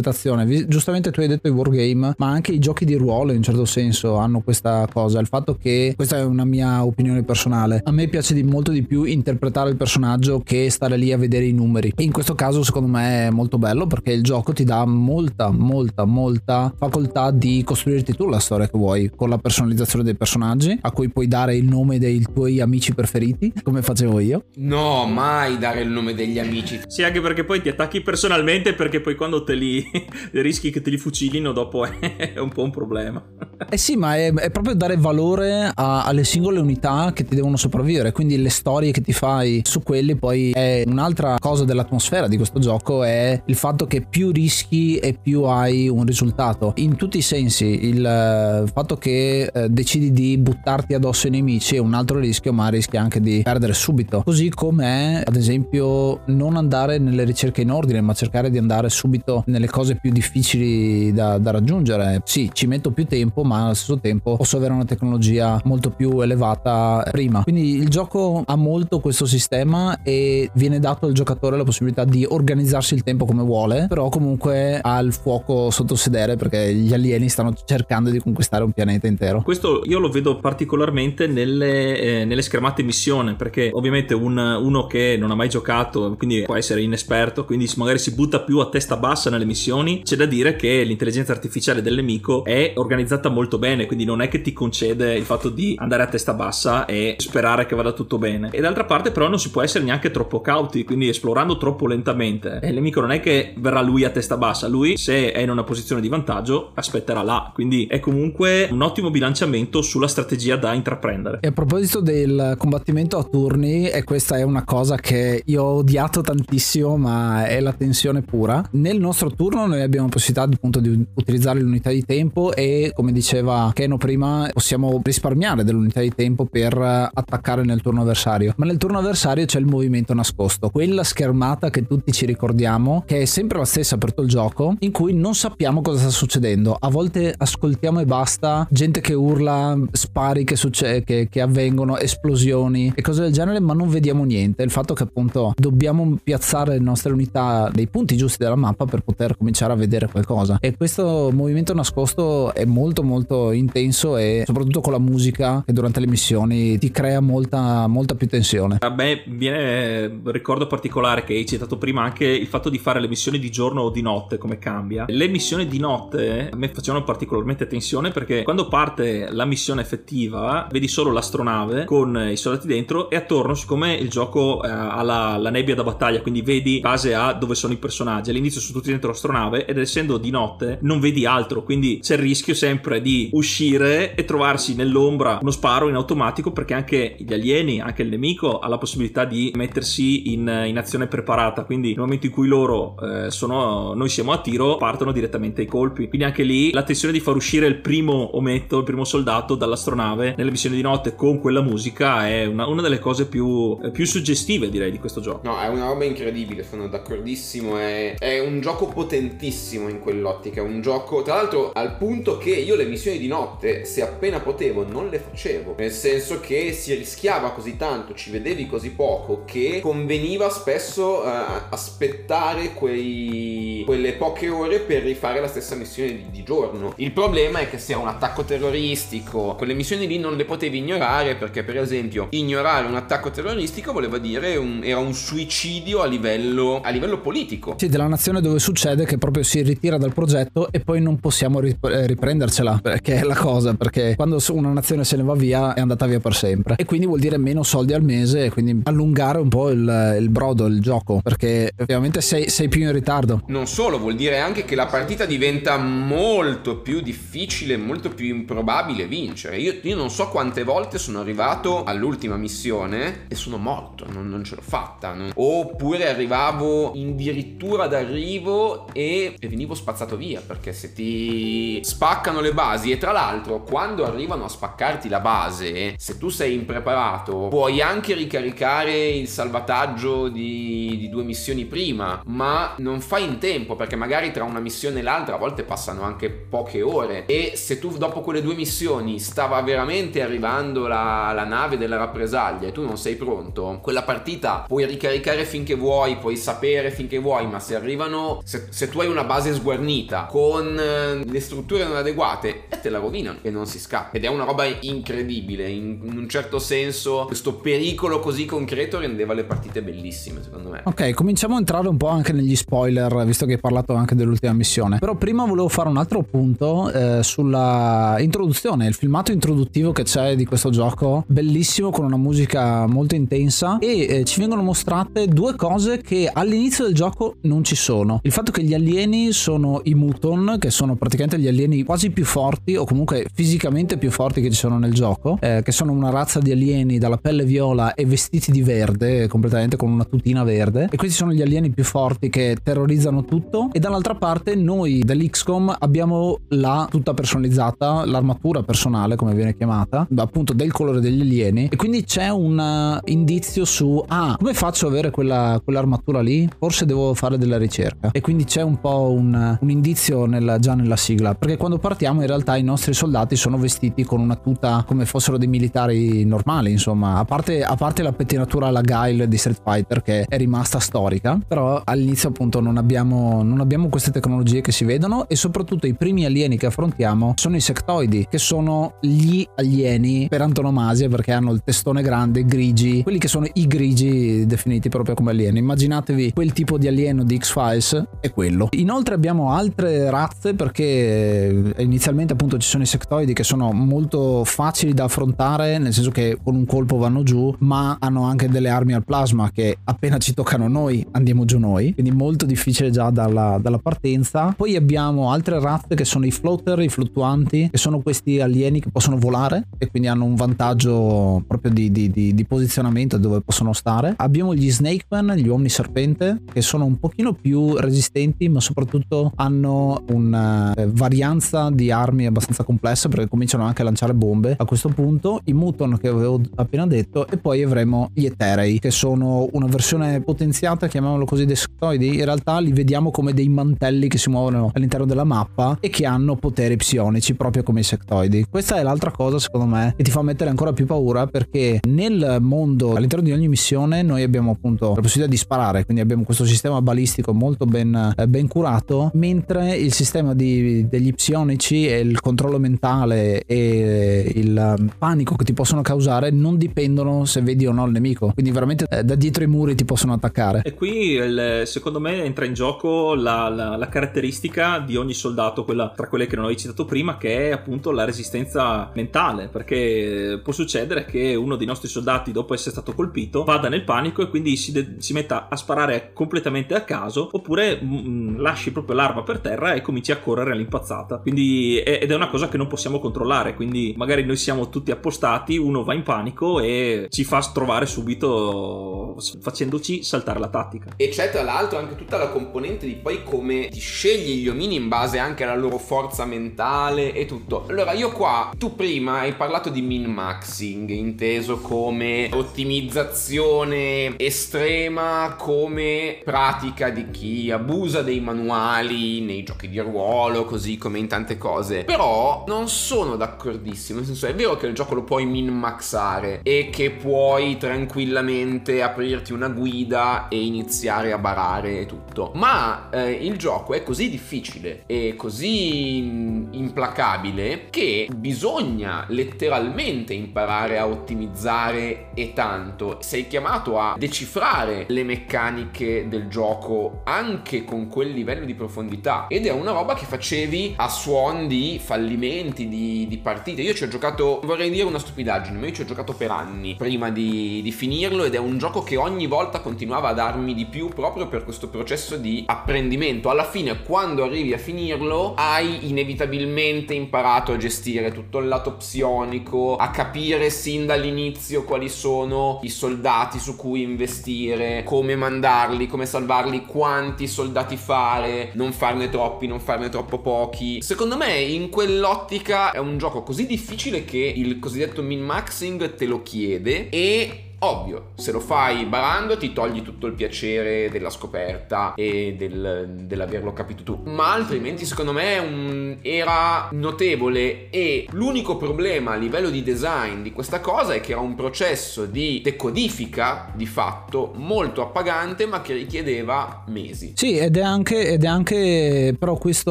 Giustamente tu hai detto i wargame, ma anche i giochi di ruolo in certo senso hanno questa cosa. Il fatto che, questa è una mia opinione personale, a me piace di molto di più interpretare il personaggio che stare lì a vedere i numeri. E in questo caso secondo me è molto bello perché il gioco ti dà molta, molta, molta facoltà di costruirti tu la storia che vuoi con la personalizzazione dei personaggi a cui puoi dare il nome dei tuoi amici preferiti, come facevo io. No, mai dare il nome degli amici. Sì, anche perché poi ti attacchi personalmente perché poi quando te li rischi che te li fucilino dopo è un po' un problema. Eh sì, ma è, è proprio dare valore a, alle singole unità che ti devono sopravvivere, quindi le storie che ti fai su quelli poi è un'altra cosa dell'atmosfera di questo gioco è il fatto che più rischi e più hai un risultato in tutti i sensi il eh, fatto che eh, decidi di buttarti addosso ai nemici è un altro rischio ma rischi anche di perdere subito così come ad esempio non andare nelle ricerche in ordine ma cercare di andare subito nelle cose più difficili da, da raggiungere. Sì, ci metto più tempo, ma allo stesso tempo posso avere una tecnologia molto più elevata prima. Quindi il gioco ha molto questo sistema e viene dato al giocatore la possibilità di organizzarsi il tempo come vuole, però comunque ha il fuoco sotto sedere perché gli alieni stanno cercando di conquistare un pianeta intero. Questo io lo vedo particolarmente nelle, eh, nelle schermate missione, perché ovviamente un, uno che non ha mai giocato, quindi può essere inesperto, quindi magari si butta più a testa bassa nelle missioni, c'è da dire che l'intelligenza artificiale del nemico è organizzata molto bene, quindi non è che ti concede il fatto di andare a testa bassa e sperare che vada tutto bene. E d'altra parte però non si può essere neanche troppo cauti, quindi esplorando troppo lentamente. E il nemico non è che verrà lui a testa bassa, lui se è in una posizione di vantaggio aspetterà là, quindi è comunque un ottimo bilanciamento sulla strategia da intraprendere. E a proposito del combattimento a turni, e questa è una cosa che io ho odiato tantissimo, ma è la tensione pura. Nel nostro turno noi abbiamo possibilità appunto di utilizzare l'unità di tempo e come diceva Keno prima possiamo risparmiare dell'unità di tempo per attaccare nel turno avversario. Ma nel turno avversario c'è il movimento nascosto, quella schermata che tutti ci ricordiamo, che è sempre la stessa per tutto il gioco, in cui non sappiamo cosa sta succedendo. A volte ascoltiamo e basta gente che urla, spari che, succe- che, che avvengono, esplosioni e cose del genere, ma non vediamo niente. Il fatto che appunto dobbiamo piazzare le nostre unità nei punti giusti della mappa per poter cominciare a vedere qualcosa. E questo movimento nascosto è molto molto intenso e soprattutto con la musica che durante le missioni ti crea molta, molta più tensione. A me viene ricordo particolare che hai citato prima anche il fatto di fare le missioni di giorno o di notte, come cambia. Le missioni di notte a me facevano particolarmente tensione perché quando parte la missione effettiva vedi solo l'astronave con i soldati dentro e attorno siccome il gioco eh, ha la, la, nebbia da battaglia quindi vedi base a dove sono i personaggi all'inizio sono tutti dentro l'astronave ed essendo di notte non vedi altro quindi c'è il rischio sempre di uscire e trovarsi nell'ombra uno sparo in automatico perché anche gli alieni anche il nemico ha la possibilità di mettersi in, in azione preparata quindi nel momento in cui loro eh, sono noi siamo a tiro partono direttamente i colpi quindi anche lì la tensione di far uscire il primo ometto il primo soldato dall'astronave nelle missioni di notte con quella musica è una, una delle cose più, più, suggestive direi di questo gioco. No, è una roba incredibile, sono d'accordissimo, è, è un gioco potentissimo in quell'ottica, è un gioco tra l'altro al punto che io le missioni di notte se appena potevo non le facevo, nel senso che si rischiava così tanto, ci vedevi così poco che conveniva spesso uh, aspettare quei, quelle poche ore per rifare la stessa missione di, di giorno. Il problema è che se era un attacco terroristico, quelle missioni lì non le potevi ignorare perché per esempio ignorare un attacco terroristico voleva dire un, era un suicidio a livello, a livello politico. Sì, della nazione dove succede che proprio si ritira dal progetto e poi non possiamo eh, riprendercela, perché è la cosa, perché quando una nazione se ne va via è andata via per sempre. E quindi vuol dire meno soldi al mese e quindi allungare un po' il, il brodo, il gioco, perché ovviamente sei, sei più in ritardo. Non solo, vuol dire anche che la partita diventa molto più difficile, molto più improbabile vincere. Io, io non so quante volte sono arrivato all'ultima missione e sono morto, non, non ce l'ho fatta. Non... Oppure arrivavo addirittura d'arrivo e, venivo spazzato via perché se ti spaccano le basi e tra l'altro quando arrivano a spaccarti la base, se tu sei impreparato, puoi anche ricaricare il salvataggio di, di due missioni prima, ma non fai in tempo perché magari tra una missione e l'altra a volte passano anche poche ore. E se tu dopo quelle due missioni stava veramente arrivando la, la nave della rappresaglia e tu non sei pronto, quella partita puoi ricaricare finché vuoi, puoi sapere finché vuoi, ma se arrivano, se, se tu hai una base sguarnita con eh, le strutture non adeguate, e te la rovinano e non si scappa. Ed è una roba incredibile, in, in un certo senso questo pericolo così concreto rendeva le partite bellissime secondo me. Ok, cominciamo a entrare un po' anche negli spoiler, visto che hai parlato anche dell'ultima missione. Però prima volevo fare un altro punto eh, sulla introduzione, il filmato introduttivo che c'è di questo gioco, bellissimo con una musica molto intensa e eh, ci vengono mostrate due cose che all'inizio del gioco non ci sono. Il fatto che gli alieni sono i Muton, che sono praticamente gli alieni quasi più forti o comunque fisicamente più forti che ci sono nel gioco, eh, che sono una razza di alieni dalla pelle viola e vestiti di verde, completamente con una tutina verde. E questi sono gli alieni più forti che terrorizzano tutto. E dall'altra parte noi dell'XCOM abbiamo la tutta personalizzata, l'armatura personale come viene chiamata, appunto del colore degli alieni. E quindi c'è un uh, indizio su, ah, come faccio ad avere quella, quell'armatura lì? Forse devo fare della ricerca. E quindi c'è un po' un, un indizio nel, già nella sigla, perché quando partiamo in realtà i nostri soldati sono vestiti con una tuta come fossero dei militari normali, insomma, a parte, a parte la pettinatura alla Guile di Street Fighter che è rimasta storica, però all'inizio appunto non abbiamo, non abbiamo queste tecnologie che si vedono e soprattutto i primi alieni che affrontiamo sono i sectoidi, che sono gli alieni per antonomasia perché hanno il testone grande, grigi, quelli che sono i grigi definiti proprio come alieni. Immaginatevi quel tipo di alieno di X-Files è quello. Inoltre abbiamo altre razze perché inizialmente appunto ci sono i sectoidi che sono molto facili da affrontare, nel senso che con un colpo vanno giù, ma hanno anche delle armi al plasma che appena ci toccano noi andiamo giù noi, quindi molto difficile già dalla, dalla partenza. Poi abbiamo altre razze che sono i floater, i fluttuanti, che sono questi alieni che possono volare e quindi hanno un vantaggio proprio di, di, di, di posizionamento dove possono stare. Abbiamo gli Snakeman, gli uomini serpente, che sono un pochino più resistenti, ma soprattutto hanno una eh, varianza di armi abbastanza complessa perché cominciano anche a lanciare bombe a questo punto. I Muton che avevo appena detto, e poi avremo gli Eterei, che sono una versione potenziata, chiamiamolo così, dei sectoidi. In realtà li vediamo come dei mantelli che si muovono all'interno della mappa e che hanno poteri psionici proprio come i sectoidi. Questa è l'altra cosa, secondo me, che ti fa mettere ancora più paura perché nel mondo, all'interno di ogni missione, noi abbiamo appunto la possibilità di sparare, quindi abbiamo questo sistema balistico molto ben, eh, ben curato, mentre il sistema di, degli psionici e il controllo mentale e il um, panico che ti possono causare non dipendono se vedi o no il nemico, quindi veramente eh, da dietro i muri ti possono attaccare. E qui il, secondo me entra in gioco la, la, la, caratteristica di ogni soldato, quella tra quelle che non avevi citato prima, che è appunto la resistenza mentale, perché può succedere che uno dei nostri soldati dopo essere stato colpito vada nel panico e quindi si, de- si metta a sparare completamente a caso oppure mh, mm, lasci proprio l'arma per terra e cominci a correre all'impazzata. Quindi ed è una cosa che non possiamo controllare, quindi magari noi siamo tutti appostati, uno va in panico e ci fa trovare subito facendoci saltare la tattica. E c'è tra l'altro anche tutta la componente di poi come ti scegli gli omini in base anche alla loro forza mentale e tutto. Allora io qua, tu prima hai parlato di min-maxing, inteso come ottimizzazione estrema, come pratica di chi abusa dei manuali nei giochi di ruolo, così come in tante cose. Però non sono d'accordissimo, nel senso è vero che il gioco lo puoi min-maxare e che puoi tranquillamente aprirti una guida e iniziare a barare e tutto, ma eh, il gioco è così difficile e così implacabile che bisogna letteralmente imparare a ottimizzare e tanto. Sei chiamato a decifrare le meccaniche del gioco anche con quel livello di profondità ed è una roba che facevi a suon di fallimenti, di, di partite. Io ci ho giocato, vorrei dire una stupidaggine, ma io ci ho giocato per anni prima di, di finirlo ed è un gioco che ogni volta continuava a darmi di più proprio per questo processo di apprendimento. Alla fine, quando arrivi a finirlo, hai inevitabilmente imparato a gestire tutto il lato psionico, a capire sin dall'inizio quali sono i soldati su cui investire, come mandarli, come salvarli, quanti soldati fare, non farne troppi, non farne troppo pochi. Secondo me in quell'ottica è un gioco così difficile che il cosiddetto min-maxing te lo chiede e Ovvio, se lo fai barando ti togli tutto il piacere della scoperta e del, dell'averlo capito tu. Ma altrimenti secondo me un, era notevole e l'unico problema a livello di design di questa cosa è che era un processo di decodifica di fatto molto appagante ma che richiedeva mesi. Sì, ed è anche, ed è anche però questa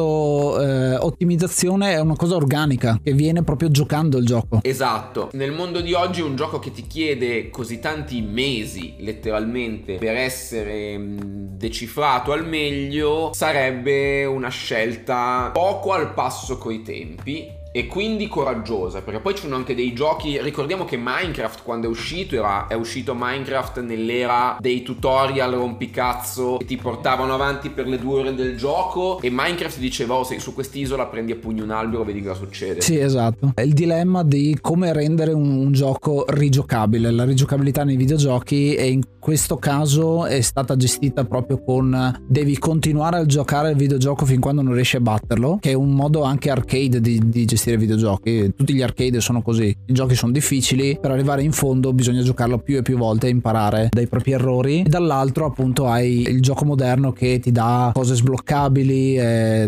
eh, ottimizzazione è una cosa organica che viene proprio giocando il gioco. Esatto, nel mondo di oggi un gioco che ti chiede così tanti mesi letteralmente per essere mm, decifrato al meglio sarebbe una scelta poco al passo coi tempi e quindi coraggiosa, perché poi ci sono anche dei giochi, ricordiamo che Minecraft quando è uscito era, è uscito Minecraft nell'era dei tutorial rompicazzo che ti portavano avanti per le due ore del gioco e Minecraft diceva oh sei su quest'isola prendi a pugno un albero vedi cosa succede. Sì esatto, è il dilemma di come rendere un, un gioco rigiocabile, la rigiocabilità nei videogiochi e in questo caso è stata gestita proprio con devi continuare a giocare il videogioco fin quando non riesci a batterlo, che è un modo anche arcade di, di gestire gestire videogiochi. Tutti gli arcade sono così. I giochi sono difficili, per arrivare in fondo bisogna giocarlo più e più volte e imparare dai propri errori. E dall'altro, appunto, hai il gioco moderno che ti dà cose sbloccabili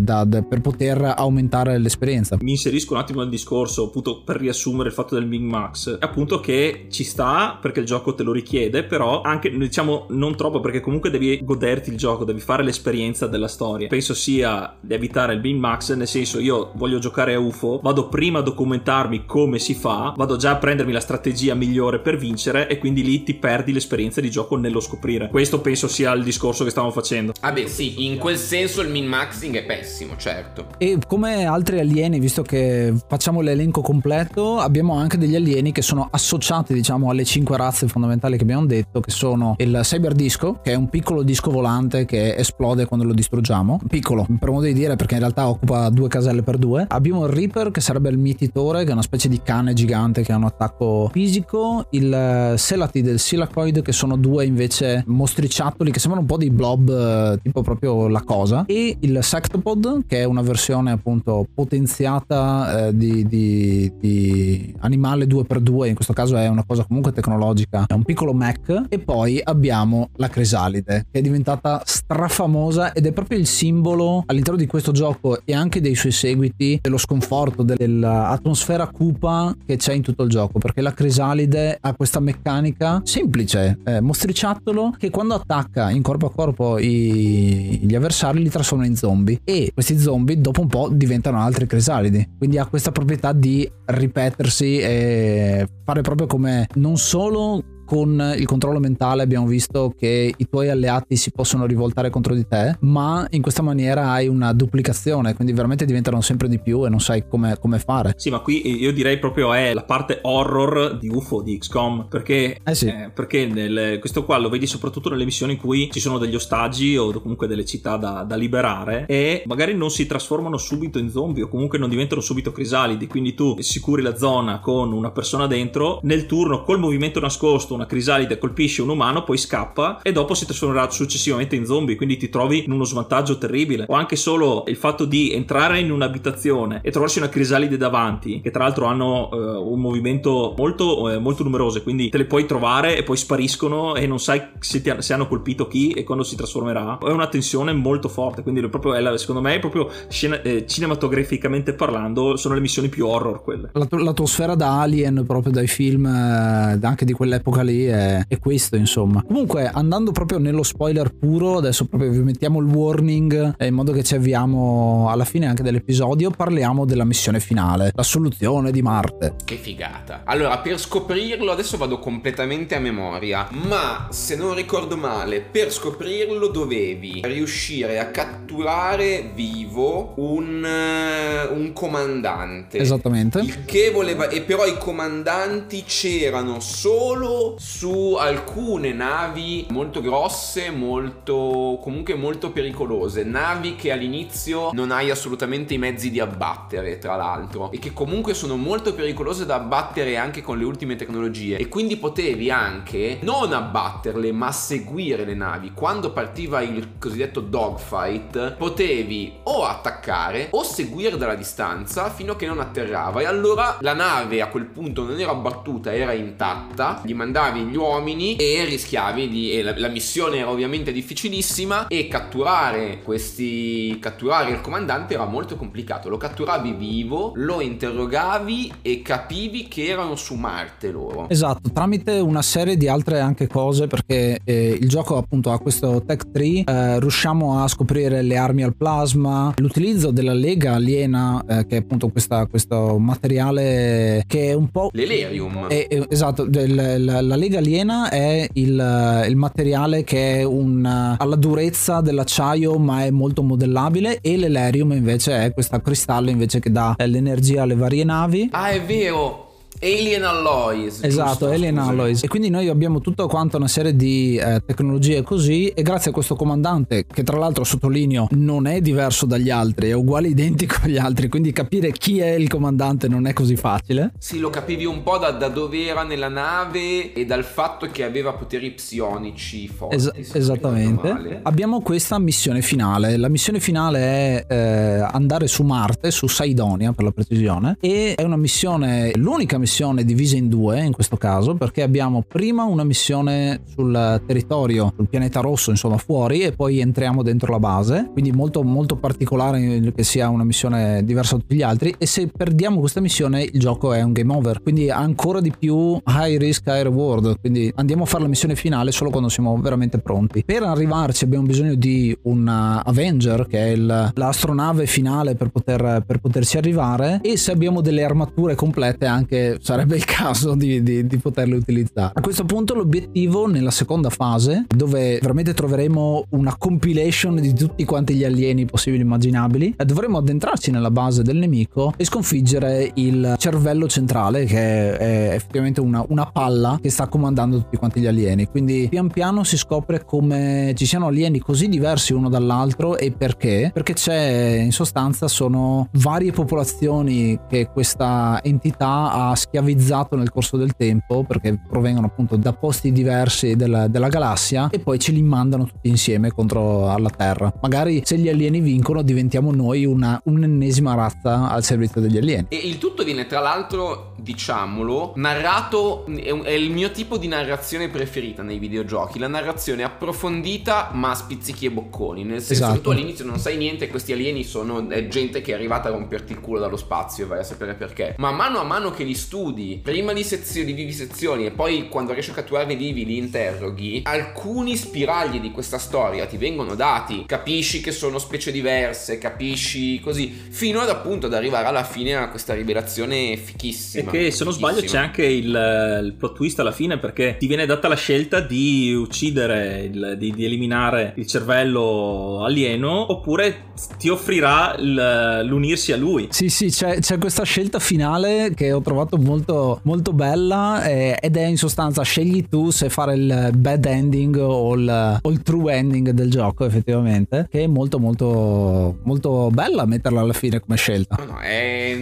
da, da, per poter aumentare l'esperienza. Mi inserisco un attimo nel discorso, appunto, per riassumere il fatto del min max. Appunto, che ci sta perché il gioco te lo richiede, però anche diciamo non troppo perché comunque devi goderti il gioco, devi fare l'esperienza della storia. Penso sia di evitare il min max, nel senso io voglio giocare a UFO, vado prima a documentarmi come si fa, vado già a prendermi la strategia migliore per vincere e quindi lì ti perdi l'esperienza di gioco nello scoprire. Questo penso sia il discorso che stavamo facendo. Ah beh sì, in quel senso il min maxing è pessimo, certo. E come altri alieni, visto che facciamo l'elenco completo, abbiamo anche degli alieni che sono associati diciamo alle cinque razze fondamentali che abbiamo detto, che sono il Cyber Disco, che è un piccolo disco volante che esplode quando lo distruggiamo. Piccolo, per modo di dire, perché in realtà occupa due caselle per due. Abbiamo il Reaper, che sarebbe il mietitore, che è una specie di cane gigante che ha un attacco fisico. Il Selati del Silacoid, che sono due invece mostriciattoli che sembrano un po' di blob, eh, tipo proprio la cosa. E il Sectopod, che è una versione appunto potenziata eh, di, di, di animale 2x2, in questo caso è una cosa comunque tecnologica, è un piccolo Mac. E poi abbiamo la Crisalide, che è diventata strafamosa ed è proprio il simbolo all'interno di questo gioco e anche dei suoi seguiti dello sconforto, dell'atmosfera cupa che c'è in tutto il gioco, perché la Crisalide ha questa meccanica semplice, eh, mostriciattolo, che quando attacca in corpo a corpo i, gli avversari li trasforma in zombie e questi zombie dopo un po' diventano altri Crisalidi, quindi ha questa proprietà di ripetersi e fare proprio come non solo con il controllo mentale abbiamo visto che i tuoi alleati si possono rivoltare contro di te, ma in questa maniera hai una duplicazione, quindi veramente diventano sempre di più e non sai come, come fare. Sì, ma qui io direi proprio è la parte horror di UFO di XCOM, perché, eh sì. eh, perché nel, questo qua lo vedi soprattutto nelle missioni in cui ci sono degli ostaggi o comunque delle città da, da liberare e magari non si trasformano subito in zombie o comunque non diventano subito crisalidi, quindi tu sicuri la zona con una persona dentro, nel turno col movimento nascosto una crisalide colpisce un umano, poi scappa e dopo si trasformerà successivamente in zombie, quindi ti trovi in uno svantaggio terribile. O anche solo il fatto di entrare in un'abitazione e trovarsi una crisalide davanti, che tra l'altro hanno uh, un movimento molto, uh, molto numeroso, quindi te le puoi trovare e poi spariscono e non sai se, ti, se, hanno colpito chi e quando si trasformerà. È una tensione molto forte, quindi proprio la, secondo me è proprio scena, eh, cinematograficamente parlando sono le missioni più horror quelle. L'atmosfera da Alien proprio dai film eh, anche di quell'epoca lì è, è, questo insomma. Comunque andando proprio nello spoiler puro adesso proprio vi mettiamo il warning in modo che ci avviamo alla fine anche dell'episodio parliamo della missione finale la soluzione di Marte. Che figata. Allora per scoprirlo adesso vado completamente a memoria ma se non ricordo male per scoprirlo dovevi riuscire a catturare vivo un, uh, un comandante. Esattamente. Il che voleva e però i comandanti c'erano solo su alcune navi molto grosse, molto comunque molto pericolose, navi che all'inizio non hai assolutamente i mezzi di abbattere, tra l'altro, e che comunque sono molto pericolose da abbattere anche con le ultime tecnologie. E quindi potevi anche non abbatterle, ma seguire le navi. Quando partiva il cosiddetto dogfight, potevi o attaccare o seguire dalla distanza fino a che non atterrava. E allora la nave a quel punto non era abbattuta, era intatta, gli mandavi gli uomini e rischiavi di... E la, la, missione era ovviamente difficilissima e catturare questi... catturare il comandante era molto complicato. Lo catturavi vivo, lo interrogavi e capivi che erano su Marte loro. Esatto, tramite una serie di altre anche cose perché eh, il gioco appunto ha questo tech tree, eh, riusciamo a scoprire le armi al plasma, l'utilizzo della lega aliena eh, che è appunto questa, questo materiale che è un po'... L'Elerium. È, è, esatto, del, la, la lega aliena è il, il materiale che un, ha la durezza dell'acciaio ma è molto modellabile e l'elerium invece è questo cristallo invece che dà l'energia alle varie navi. Ah è vero! Alien Alloys. Esatto, giusto, Alien scusami. Alloys. E quindi noi abbiamo tutta quanta una serie di eh, tecnologie così e grazie a questo comandante, che tra l'altro sottolineo non è diverso dagli altri, è uguale identico agli altri, quindi capire chi è il comandante non è così facile. Sì, lo capivi un po' da, da dove era nella nave e dal fatto che aveva poteri psionici forti. Es- esattamente. Abbiamo questa missione finale. La missione finale è eh, andare su Marte, su Saidonia per la precisione, e è una missione, l'unica missione divisa in due in questo caso, perché abbiamo prima una missione sul territorio, sul pianeta rosso, insomma fuori, e poi entriamo dentro la base. Quindi molto, molto particolare che sia una missione diversa da tutti gli altri. E se perdiamo questa missione, il gioco è un game over. Quindi ancora di più high risk, high reward. Quindi andiamo a fare la missione finale solo quando siamo veramente pronti. Per arrivarci abbiamo bisogno di un uh, Avenger, che è il- l'astronave finale per, poter, per poterci arrivare. E se abbiamo delle armature complete, anche sarebbe il caso di, di- di poterle utilizzare. A questo punto, l'obiettivo nella seconda fase, dove veramente troveremo una compilation di tutti quanti gli alieni possibili e immaginabili, eh, dovremo addentrarci nella base del nemico e sconfiggere il cervello centrale, che è effettivamente una, una palla che sta comandando tutti quanti gli alieni. Quindi pian piano si scopre come ci siano alieni così diversi uno dall'altro e perché? Perché c'è in sostanza sono varie popolazioni che questa entità ha schiavizzato nel corso del tempo perché provengono appunto da posti diversi della, della galassia e poi ce li mandano tutti insieme contro alla Terra. Magari se gli alieni vincono diventiamo noi una, un'ennesima razza al servizio degli alieni. E il tutto viene tra l'altro, diciamolo, narrato, è, il mio tipo di narrazione preferita nei videogiochi, la narrazione approfondita ma spizzichi e bocconi, nel senso che Esatto. tu all'inizio non sai niente questi alieni sono è gente che è arrivata a romperti il culo dallo spazio e vai a sapere perché. Ma mano a mano che li studi, prima di sezioni, di vivisezioni e poi quando riesci a catturarli vivi li interroghi, alcuni spiragli di questa storia ti vengono dati, capisci che sono specie diverse, capisci così, fino ad appunto ad arrivare alla fine a questa rivelazione fichissima. Che se non sbaglio c'è anche il, il plot twist alla fine perché ti viene data la scelta di uccidere, il- di, di eliminare il cervello alieno oppure ti offrirà il- l'unirsi a lui. Sì, sì, c'è, c'è questa scelta finale che ho trovato molto, molto bella eh, ed è in sostanza scegli tu se fare il bad ending o il, o il true ending del gioco effettivamente, che è molto molto molto bella metterla alla fine come scelta. No, no, è,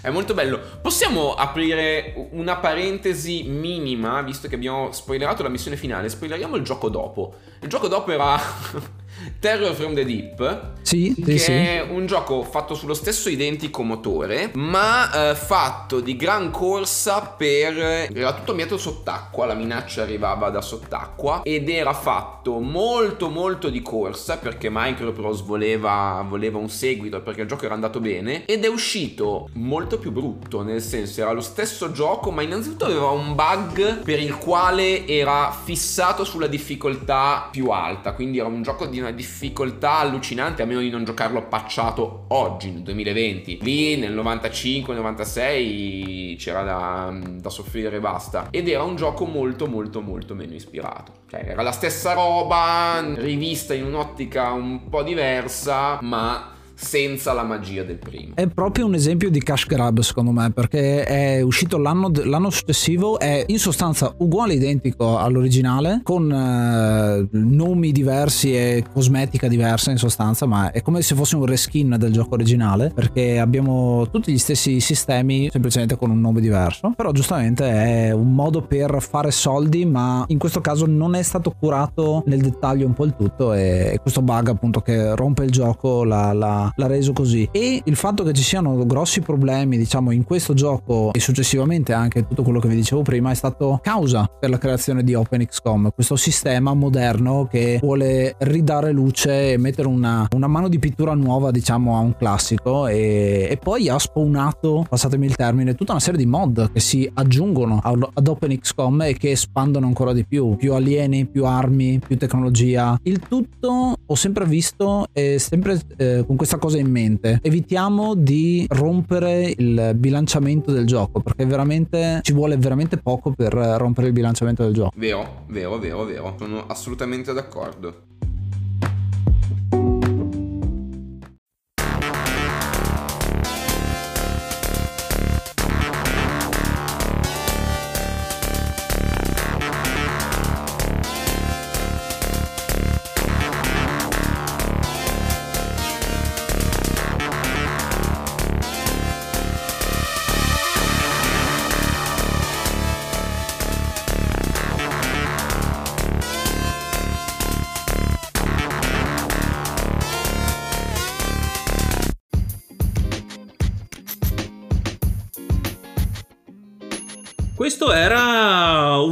è molto bello. Possiamo aprire una parentesi minima, visto che abbiamo spoilerato la missione finale, spoileriamo il gioco dopo. Il gioco dopo era Terror from the Deep. Sì, che sì. è un gioco fatto sullo stesso identico motore, ma eh, fatto di gran corsa per... Era tutto ambientato sott'acqua, la minaccia arrivava da sott'acqua ed era fatto molto molto di corsa perché Microprose voleva, voleva un seguito perché il gioco era andato bene ed è uscito molto più brutto, nel senso era lo stesso gioco ma innanzitutto aveva un bug per il quale era fissato sulla difficoltà più alta, quindi era un gioco di una difficoltà allucinante a meno di non giocarlo pacciato oggi nel 2020. Lì nel 95-96 c'era da, da soffrire e basta ed era un gioco molto molto molto meno ispirato. Cioè era la stessa roba rivista in un'ottica un po' diversa ma senza la magia del primo. È proprio un esempio di cash grab secondo me perché è uscito l'anno, l'anno successivo, è in sostanza uguale identico all'originale con eh, nomi diversi e cosmetica diversa in sostanza ma è come se fosse un reskin del gioco originale perché abbiamo tutti gli stessi sistemi semplicemente con un nome diverso però giustamente è un modo per fare soldi ma in questo caso non è stato curato nel dettaglio un po' il tutto e, questo bug appunto che rompe il gioco la, la- l'ha reso così. E il fatto che ci siano grossi problemi diciamo in questo gioco e successivamente anche tutto quello che vi dicevo prima è stato causa per la creazione di OpenXCOM questo sistema moderno che vuole ridare luce e mettere una, una mano di pittura nuova diciamo a un classico e, e poi ha spawnato passatemi il termine tutta una serie di mod che si aggiungono ad OpenXCOM e che espandono ancora di più più alieni più armi più tecnologia. Il tutto ho sempre visto e sempre eh, con questa cosa in mente evitiamo di rompere il bilanciamento del gioco perché veramente ci vuole veramente poco per rompere il bilanciamento del gioco Vero, vero, vero, vero. Sono assolutamente d'accordo.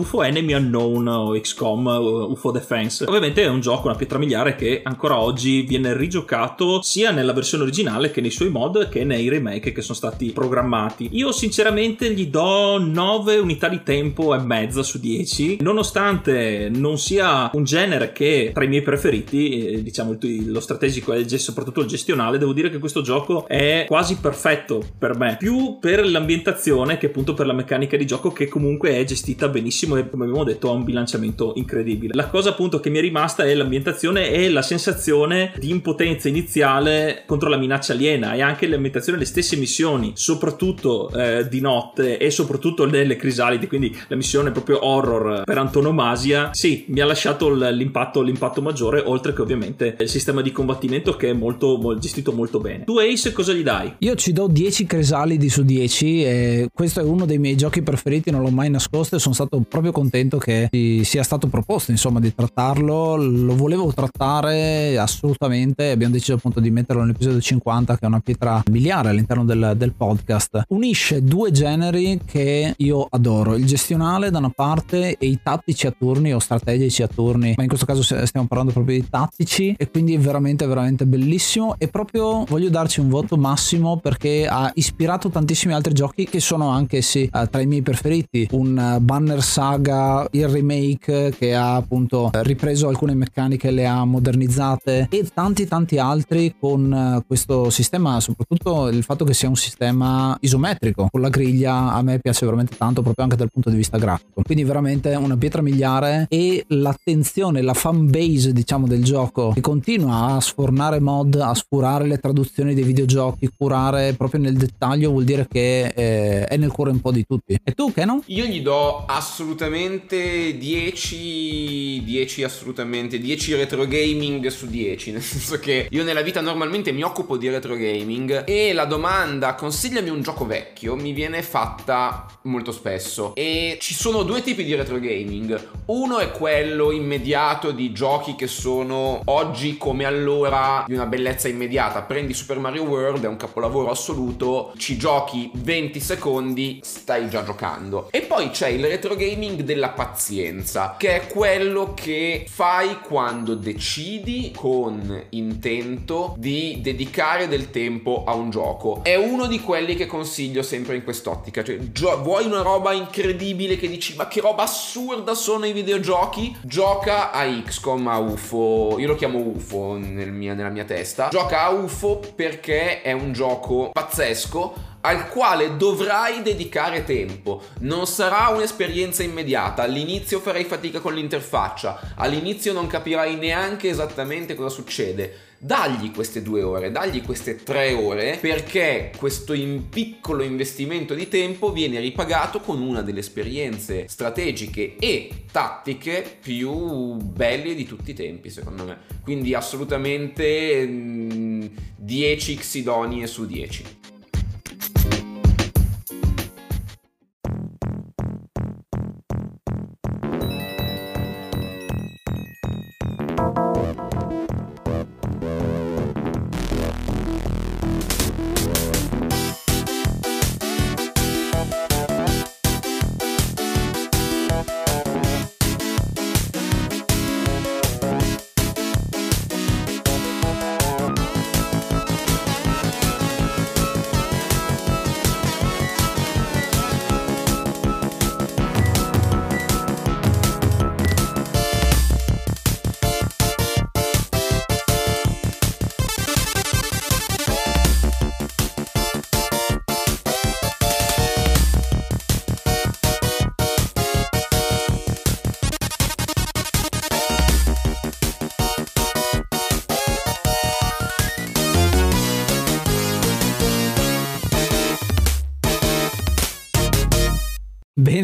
UFO Enemy Unknown o XCOM UFO Defense. Ovviamente è un gioco, una pietra miliare che ancora oggi viene rigiocato sia nella versione originale che nei suoi mod che nei remake che sono stati programmati. Io sinceramente gli do 9 unità di tempo e mezza su 10, nonostante non sia un genere che tra i miei preferiti, eh, diciamo lo strategico e soprattutto il gestionale, devo dire che questo gioco è quasi perfetto per me, più per l'ambientazione che appunto per la meccanica di gioco che comunque è gestita benissimo come abbiamo detto ha un bilanciamento incredibile. La cosa appunto che mi è rimasta è l'ambientazione e la sensazione di impotenza iniziale contro la minaccia aliena e anche l'ambientazione delle stesse missioni, soprattutto eh, di notte e soprattutto nelle crisalidi, quindi la missione proprio horror per antonomasia, sì, mi ha lasciato l'impatto, l'impatto maggiore, oltre che ovviamente il sistema di combattimento che è molto, molto gestito molto bene. Tu Ace cosa gli dai? Io ci do 10 crisalidi su 10 e questo è uno dei miei giochi preferiti, non l'ho mai nascosto e sono stato proprio contento che sia stato proposto insomma di trattarlo, lo volevo trattare assolutamente, abbiamo deciso appunto di metterlo nell'episodio 50 che è una pietra miliare all'interno del, del podcast. Unisce due generi che io adoro, il gestionale da una parte e i tattici a turni o strategici a turni, ma in questo caso stiamo parlando proprio di tattici e quindi è veramente veramente bellissimo. E proprio voglio darci un voto massimo perché ha ispirato tantissimi altri giochi che sono anche sì eh, tra i miei preferiti, un eh, Banner Saga, il remake che ha appunto ripreso alcune meccaniche le ha modernizzate e tanti tanti altri con eh, questo sistema, soprattutto il fatto che sia un sistema isometrico con la griglia a me piace veramente tanto proprio anche dal punto di vista grafico. Quindi veramente una pietra miliare e l'attenzione, la fan base diciamo del gioco che continua a sfornare mod, a sfurare le traduzioni dei videogiochi, curare proprio nel dettaglio vuol dire che eh, è nel cuore un po' di tutti. E tu Kenon? Io gli do assolutamente 10 10 assolutamente 10 retro gaming su 10, nel senso che io nella vita normalmente mi occupo di retro gaming e la domanda consigliami un gioco vecchio mi viene fatta molto spesso e ci sono due tipi di retro gaming. Uno è quello immediato di giochi che sono oggi come allora di una bellezza immediata. Prendi Super Mario World, è un capolavoro assoluto, ci giochi 20 secondi, stai già giocando. E poi c'è il retro gaming della pazienza, che è quello che fai quando decidi con intento di dedicare del tempo a un gioco. È uno di quelli che consiglio sempre in quest'ottica, cioè gio- vuoi una roba incredibile che dici ma che roba assurda sono i videogiochi? Gioca a XCOM, a UFO, io lo chiamo UFO nel mia, nella mia testa. Gioca a UFO perché è un gioco pazzesco al quale dovrai dedicare tempo. Non sarà un'esperienza immediata, all'inizio farai fatica con l'interfaccia, all'inizio non capirai neanche esattamente cosa succede. Dagli queste due ore, dagli queste tre ore, perché questo in piccolo investimento di tempo viene ripagato con una delle esperienze strategiche e tattiche più belle di tutti i tempi, secondo me. Quindi assolutamente 10 mm, xidonie su 10.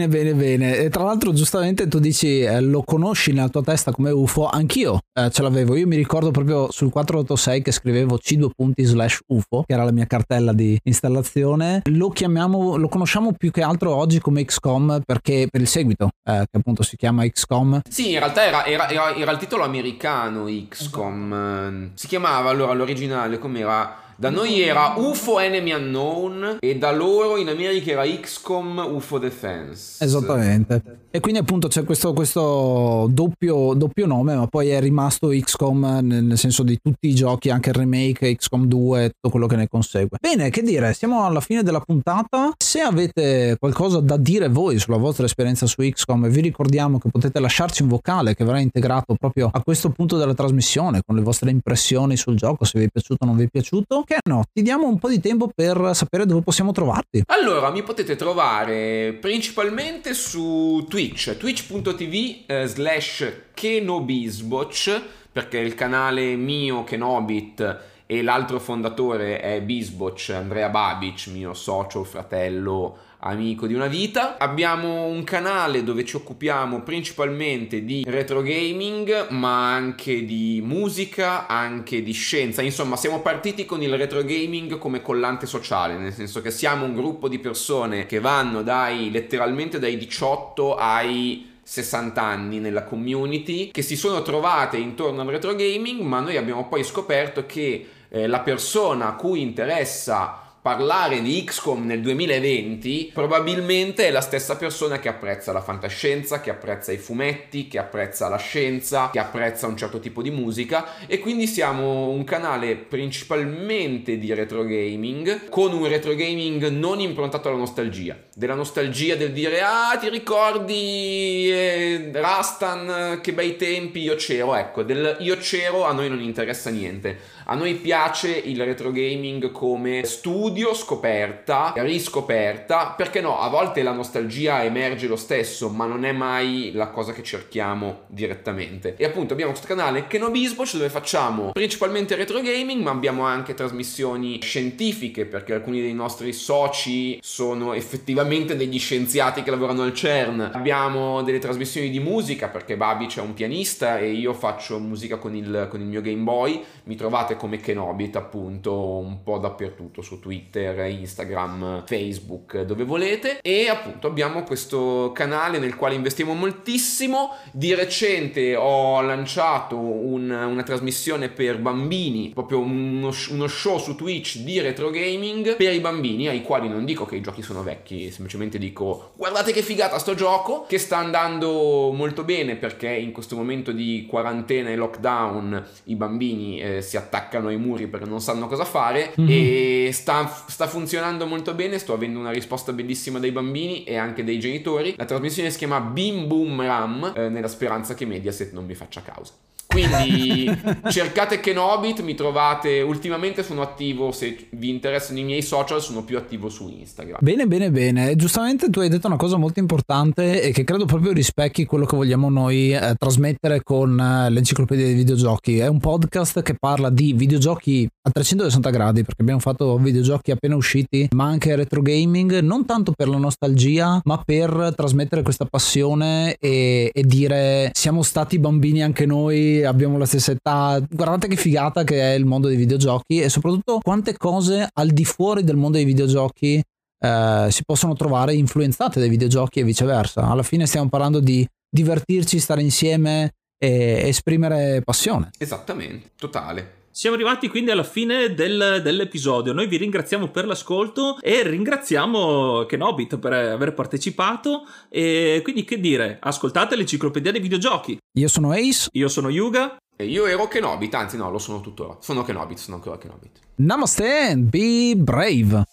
Bene, bene, bene. E tra l'altro, giustamente tu dici eh, lo conosci nella tua testa come UFO, anch'io eh, ce l'avevo. Io mi ricordo proprio sul 486 che scrivevo c2 punti slash UFO, che era la mia cartella di installazione. Lo chiamiamo, lo conosciamo più che altro oggi come XCOM perché per il seguito, eh, che appunto si chiama XCOM. Sì, in realtà era, era, era, era il titolo americano XCOM. Si chiamava allora l'originale, com'era? Da noi era UFO Enemy Unknown e da loro in America era XCOM UFO Defense. Esattamente. E quindi appunto c'è questo, questo doppio, doppio, nome, ma poi è rimasto XCOM nel, senso di tutti i giochi, anche il remake, XCOM 2, tutto quello che ne consegue. Bene, che dire, siamo alla fine della puntata. Se avete qualcosa da dire voi sulla vostra esperienza su XCOM, vi ricordiamo che potete lasciarci un vocale che verrà integrato proprio a questo punto della trasmissione con le vostre impressioni sul gioco, se vi è piaciuto o non vi è piaciuto. Che no, ti diamo un po' di tempo per sapere dove possiamo trovarti. Allora, mi potete trovare principalmente su Twitter Twitch, twitch.tv eh, slash kenobisboch, perché il canale mio Kenobit e l'altro fondatore è Bisboch, Andrea Babic, mio socio, fratello, amico di una vita. Abbiamo un canale dove ci occupiamo principalmente di retro gaming, ma anche di musica, anche di scienza. Insomma, siamo partiti con il retro gaming come collante sociale, nel senso che siamo un gruppo di persone che vanno dai letteralmente dai 18 ai 60 anni nella community che si sono trovate intorno al retro gaming, ma noi abbiamo poi scoperto che eh, la persona a cui interessa parlare di XCOM nel 2020 probabilmente è la stessa persona che apprezza la fantascienza, che apprezza i fumetti, che apprezza la scienza, che apprezza un certo tipo di musica e quindi siamo un canale principalmente di retro gaming con un retro gaming non improntato alla nostalgia, della nostalgia del dire ah ti ricordi eh, Rastan che bei tempi io c'ero, ecco del io c'ero a noi non interessa niente a noi piace il retro gaming come studio, scoperta, riscoperta, perché no, a volte la nostalgia emerge lo stesso, ma non è mai la cosa che cerchiamo direttamente. E appunto abbiamo questo canale Kenobisboch dove facciamo principalmente retro gaming, ma abbiamo anche trasmissioni scientifiche, perché alcuni dei nostri soci sono effettivamente degli scienziati che lavorano al CERN. Abbiamo delle trasmissioni di musica, perché Babi c'è un pianista e io faccio musica con il, con il mio Game Boy. Mi trovate trovate come Kenobit appunto un po' dappertutto su Twitter, Instagram, Facebook, dove volete e appunto abbiamo questo canale nel quale investiamo moltissimo. Di recente ho lanciato un, una trasmissione per bambini, proprio uno, uno show su Twitch di retro gaming per i bambini ai quali non dico che i giochi sono vecchi, semplicemente dico guardate che figata sto gioco che sta andando molto bene perché in questo momento di quarantena e lockdown i bambini eh, si attaccano attaccano ai muri perché non sanno cosa fare mm-hmm. e sta, sta, funzionando molto bene, sto avendo una risposta bellissima dai bambini e anche dai genitori. La trasmissione si chiama Bim Boom Ram eh, nella speranza che Mediaset non mi faccia causa. Quindi cercate Kenobit, mi trovate. Ultimamente sono attivo. Se vi interessano i miei social, sono più attivo su Instagram. Bene, bene, bene. Giustamente tu hai detto una cosa molto importante e che credo proprio rispecchi quello che vogliamo noi eh, trasmettere con eh, l'enciclopedia dei videogiochi. È un podcast che parla di videogiochi a 360 gradi perché abbiamo fatto videogiochi appena usciti, ma anche retro gaming, non tanto per la nostalgia, ma per trasmettere questa passione e, e dire siamo stati bambini anche noi abbiamo la stessa età. Guardate che figata che è il mondo dei videogiochi e soprattutto quante cose al di fuori del mondo dei videogiochi eh, si possono trovare influenzate dai videogiochi e viceversa. Alla fine stiamo parlando di divertirci, stare insieme e esprimere passione. Esattamente, totale. Siamo arrivati quindi alla fine del, dell'episodio. Noi vi ringraziamo per l'ascolto e ringraziamo Kenobit per aver partecipato. E quindi che dire, ascoltate l'enciclopedia dei videogiochi. Io sono Ace. Io sono Yuga. E io ero Kenobit, anzi no, lo sono tuttora. Sono Kenobit, sono ancora Kenobit. Namaste and be brave.